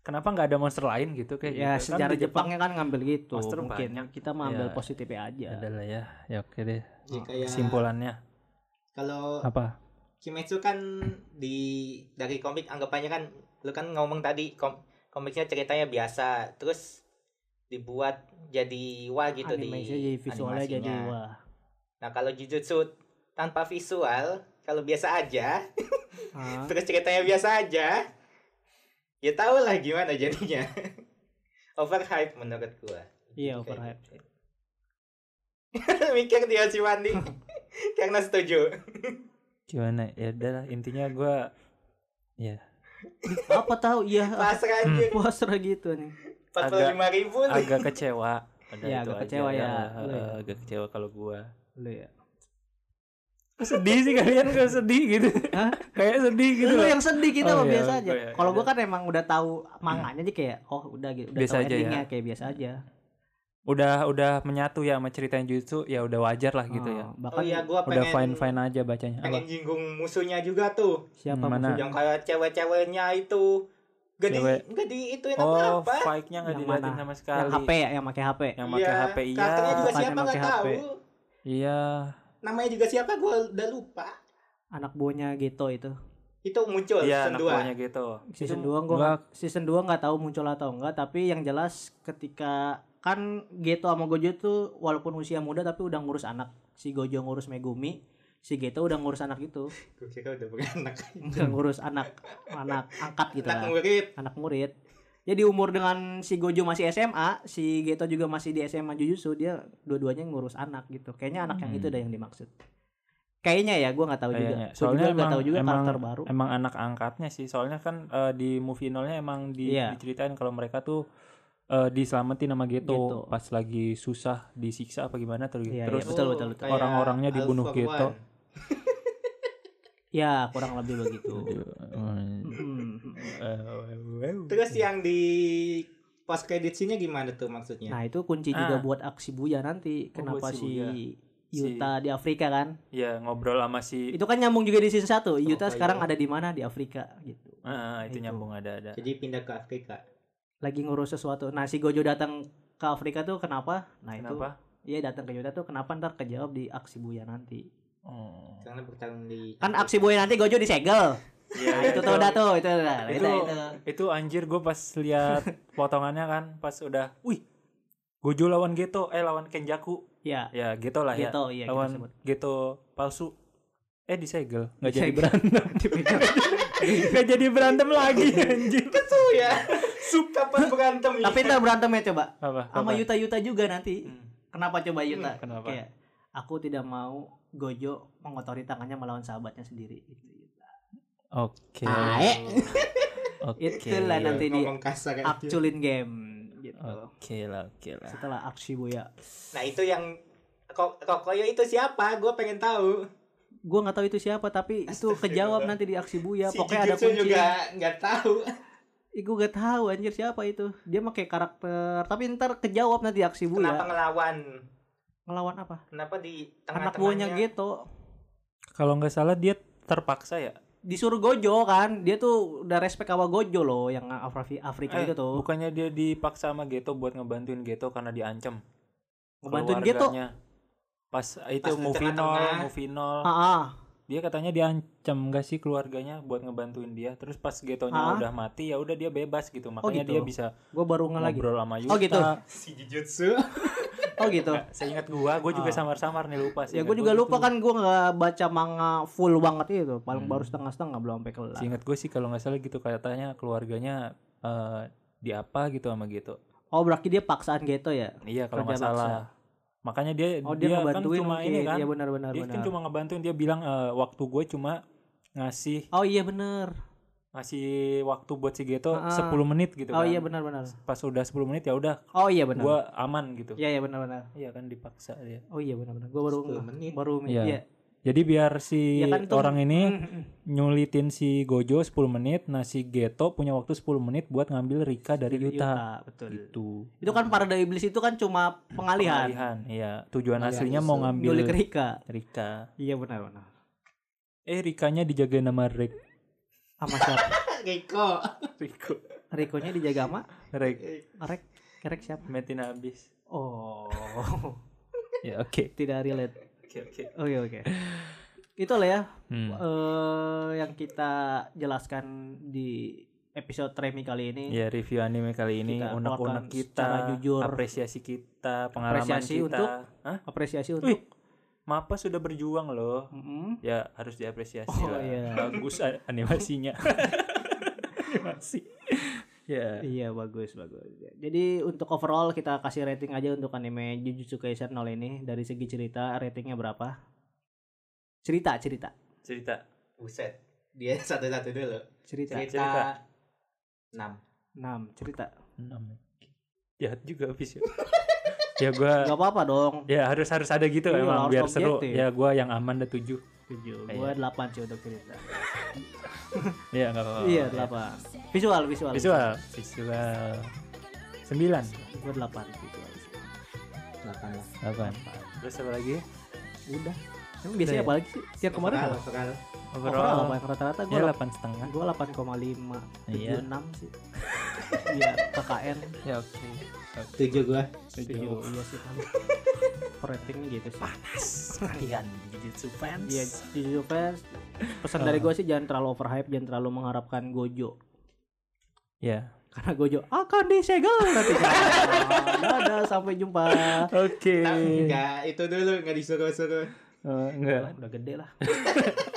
Kenapa nggak ada monster lain gitu kayak
ya
gitu? Kan
sejarah
Jepang
Jepangnya kan ngambil gitu
monster
mungkin
banyak.
kita mah ambil
Ya.
positifnya aja
adalah ya. Ya oke deh.
Ya, kayak
Kesimpulannya
kalau
apa?
Kimetsu kan di dari komik anggapannya kan lu kan ngomong tadi kom, komiknya ceritanya biasa terus dibuat jadi wah gitu
animasinya
di
jadi visualnya jadi
animasinya.
wah
Nah kalau Jujutsu tanpa visual kalau biasa aja
Hah?
terus ceritanya biasa aja ya tau lah gimana jadinya overhype menurut gua
iya
Kayak
overhype
gitu. mikir dia si Wandi karena setuju
Gimana? Ya udahlah intinya gue ya
apa tahu iya
pasrah aja
pasrah gitu nih
empat puluh lima ribu
agak kecewa. Ada
Ya,
itu
agak
aja
kecewa ya. Ya.
agak kecewa kalau gua.
lu ya
sedih sih kalian gak sedih gitu
Hah?
kayak sedih gitu
lu yang sedih kita
Oh,
mah
iya,
biasa
oh,
aja.
iya,
Kalau
iya.
gua kan emang udah tahu manganya aja kayak oh udah gitu, udah
Biasa
tahu
aja ya.
endingnya kayak biasa aja.
Udah udah menyatu ya sama cerita yang jutsu ya udah wajar lah gitu ya
Oh,
Oh
Bahkan
iya, gua
udah
pengen
fine fine aja bacanya Apa?
pengen jinggung musuhnya juga tuh.
siapa
Mana?
musuhnya?
Yang kayak cewek-ceweknya itu gak di
Cewek.
gak di ituin
oh nggak
Yang
diliatin
mana?
sama sekali
Yang HP ya, yang pakai HP.
yang pakai
Iya,
HP iya
Karakternya juga siapa nggak
pakai
tahu.
HP.
iya
Namanya juga siapa gua udah lupa.
Anak buahnya gitu itu.
Itu muncul
iya
season
anak
2.
buahnya gitu
Season
Itu
2 gua season 2 nggak tahu muncul atau enggak, tapi yang jelas ketika kan Geto sama Gojo tuh walaupun usia muda tapi udah ngurus anak. Si Gojo ngurus Megumi, si Geto udah ngurus anak itu.
Gua kira udah beranak.
Udah ngurus anak anak angkat gitu
Anak
lah.
murid.
anak murid. Jadi umur dengan si Gojo masih SMA, si Geto juga masih di SMA Jujutsu, dia dua-duanya ngurus anak gitu. Kayaknya anak yang itu
Hmm.
dah yang dimaksud. Kayaknya ya, gua nggak tahu juga.
Kayaknya.
Gua
Soalnya
juga nggak tahu juga
emang,
karakter baru.
emang anak angkatnya sih. Soalnya kan eh, di movie nolnya emang di,
Iya.
diceritain kalau mereka tuh eh, diselamatin sama Geto,
Geto.
pas lagi susah disiksa apa gimana terus
Iya,
terus
iya, betul, betul, betul.
Orang-orangnya dibunuh gitu.
One.
Ya, kurang lebih begitu.
Hmm.
Hmm.
Terus yang di post credit scene-nya gimana tuh maksudnya?
Nah, itu kunci juga
Ah.
buat aksi Buya nanti.
Oh,
Kenapa
si
si
Buya.
Yuta di Afrika kan?
ya ngobrol sama si
Itu kan nyambung juga di season 1. Yuta
Oh,
sekarang
iya.
ada di mana? Di Afrika gitu.
Ah, itu
Itu.
nyambung ada ada
Jadi pindah ke Afrika.
Lagi ngurus sesuatu. Nah, si Gojo datang ke Afrika tuh kenapa? Nah,
kenapa
itu Iya datang ke Yuta tuh kenapa ntar kejawab di aksi Buya nanti.
oh.
Karena bertarung di
Kan aksi Buya nanti Gojo disegel.
Iya,
Nah, itu tuh udah tuh, itu udah. Itu,
itu
itu.
itu anjir gue pas lihat potongannya kan pas udah wih Gojo lawan Geto eh lawan Kenjaku
Ya,
ya Geto lah ya
iya kita
lawan. Geto palsu eh disegel nggak jadi berantem nggak jadi berantem lagi anjir
Tuh ya. Sup kapan berantem ya?
Tapi ntar berantemnya coba
apa
sama? Yuta Yuta juga nanti.
Hmm.
Kenapa coba Yuta?
kenapa?
Kayak aku tidak mau Gojo mengotori tangannya melawan sahabatnya sendiri gitu. Yuta.
oke
Tae.
oke
Itulah nanti di. Actualin game gitu.
oke lah oke lah
Setelah aksi Buya.
Nah, itu yang Kok Kokoyo itu siapa? Gue pengen tahu.
Gua nggak tahu itu siapa tapi itu kejawab nanti di aksi Buya.
si
Pokoknya ada
Jujutsu
kunci.
juga nggak tahu.
Ih, gue gak tahu anjir siapa itu. Dia pakai karakter tapi ntar kejawab nanti aksi Buya.
Kenapa ngelawan?
Ngelawan apa?
Kenapa di
Anak buahnya
tengah-tengahnya?
gitu.
kalau nggak salah dia terpaksa ya
Disuruh Gojo kan. Dia tuh udah respect sama Gojo loh yang Afri Afrika
Eh,
itu tuh.
bukannya dia dipaksa sama Geto buat ngebantuin Geto karena diancam
Ngebantuin Geto.
pas itu
Pas di
movie nol dia katanya diancam gak sih keluarganya buat ngebantuin dia terus pas Getonya
Hah?
udah mati ya udah dia bebas gitu makanya
gitu?
dia bisa
Gue baru lagi.
ngobrol sama Yuta
Oh, gitu?
Si Jujutsu.
Oh gitu.
seingat gua gua juga
Ah.
samar-samar nih lupa sih
Ya gue juga lupa kan gue nggak baca manga full banget itu. Paling
Hmm.
baru setengah-setengah belum sampai kelar.
seingat gue sih kalau nggak salah gitu katanya keluarganya eh di apa gitu sama Geto
Oh berarti dia paksaan Geto ya?
iya kalau nggak salah makanya dia
Oh dia,
dia kan cuma
mungkin.
ini kan
Iya benar-benar
dia
benar.
kan cuma ngebantuin dia bilang eh, waktu gue cuma ngasih
Oh iya benar.
ngasih waktu buat si Geto
Ah.
10 menit gitu
Oh
kan
iya benar-benar.
pas udah 10 menit ya udah
Oh iya benar.
gua aman gitu
Iya iya benar-benar.
iya kan dipaksa dia
Oh iya benar-benar. Gue baru
10 menit.
baru
Iya.
iya.
Jadi biar si
Ya kan itu-
orang ini nyulitin si Gojo 10 menit nah si Geto punya waktu 10 menit buat ngambil Rika dari Yuta
betul.
gitu
Itu kan parada iblis itu kan cuma pengalihan.
Pengalihan, iya tujuan
Pengalihan
aslinya
isu.
mau ngambil
Nyulik Rika.
Rika
Iya benar-benar.
eh Rikanya dijagain sama Rick
Sama siapa?
Riko.
Riko
Rikonya dijaga sama
Rick
Rek. Rek siapa?
metin habis
Oh.
ya oke
Tidak relate.
Oke oke
Oke oke. Itulah ya
Hmm.
eh yang kita jelaskan di episode Remi kali ini.
Ya review anime kali ini
Kita
unek-unek
keluarkan
kita,
jujur.
apresiasi kita, pengalaman
Apresiasi
kita.
untuk-
Hah?
Apresiasi untuk
Wih, Mapa sudah berjuang loh.
Mm-mm.
Ya harus diapresiasi
Oh,
lah.
iya.
Bagus animasinya. Animasi. Ya.
Iya bagus bagus. Jadi untuk overall kita kasih rating aja untuk anime Jujutsu Kaisen 0 ini dari segi cerita ratingnya berapa? Cerita cerita
Cerita.
Buset. Dia satu-satu dulu.
cerita
Cerita.
Cerita.
6.
6 cerita.
Enam. Jahat juga habis ya. ya gua
Gak apa-apa dong.
ya harus harus ada gitu
Iya,
emang biar seru.
objektif.
Ya gua yang aman dah tujuh.
tujuh
Iya.
gue delapan sih untuk cerita
Iya enggak apa-apa.
iya delapan visual visual
Visual, visual. 9
gue delapan visual
Delapan lah.
8. Terus apa lagi?
udah emang biasanya
Udah ya?
apa lagi sih tiap kemarin
Overall,
apa
overall.
overall apa yang rata-rata gue
Ya 8 setengah.
gue delapan koma lima tujuh
Iya.
enam sih iya KKN
Ya oke.
Tujuh gua.
tujuh iya sih kan ratingnya gitu sih
Sekalian Jujutsu fans.
Iya, Jujutsu fans. Pesan dari gue sih jangan terlalu overhype, jangan terlalu mengharapkan Gojo.
Ya.
Karena Gojo akan disegel nanti. Dadah, sampai jumpa.
Oke.
Nah, enggak, itu dulu enggak disuruh-suruh.
Oh, enggak.
Udah gede lah.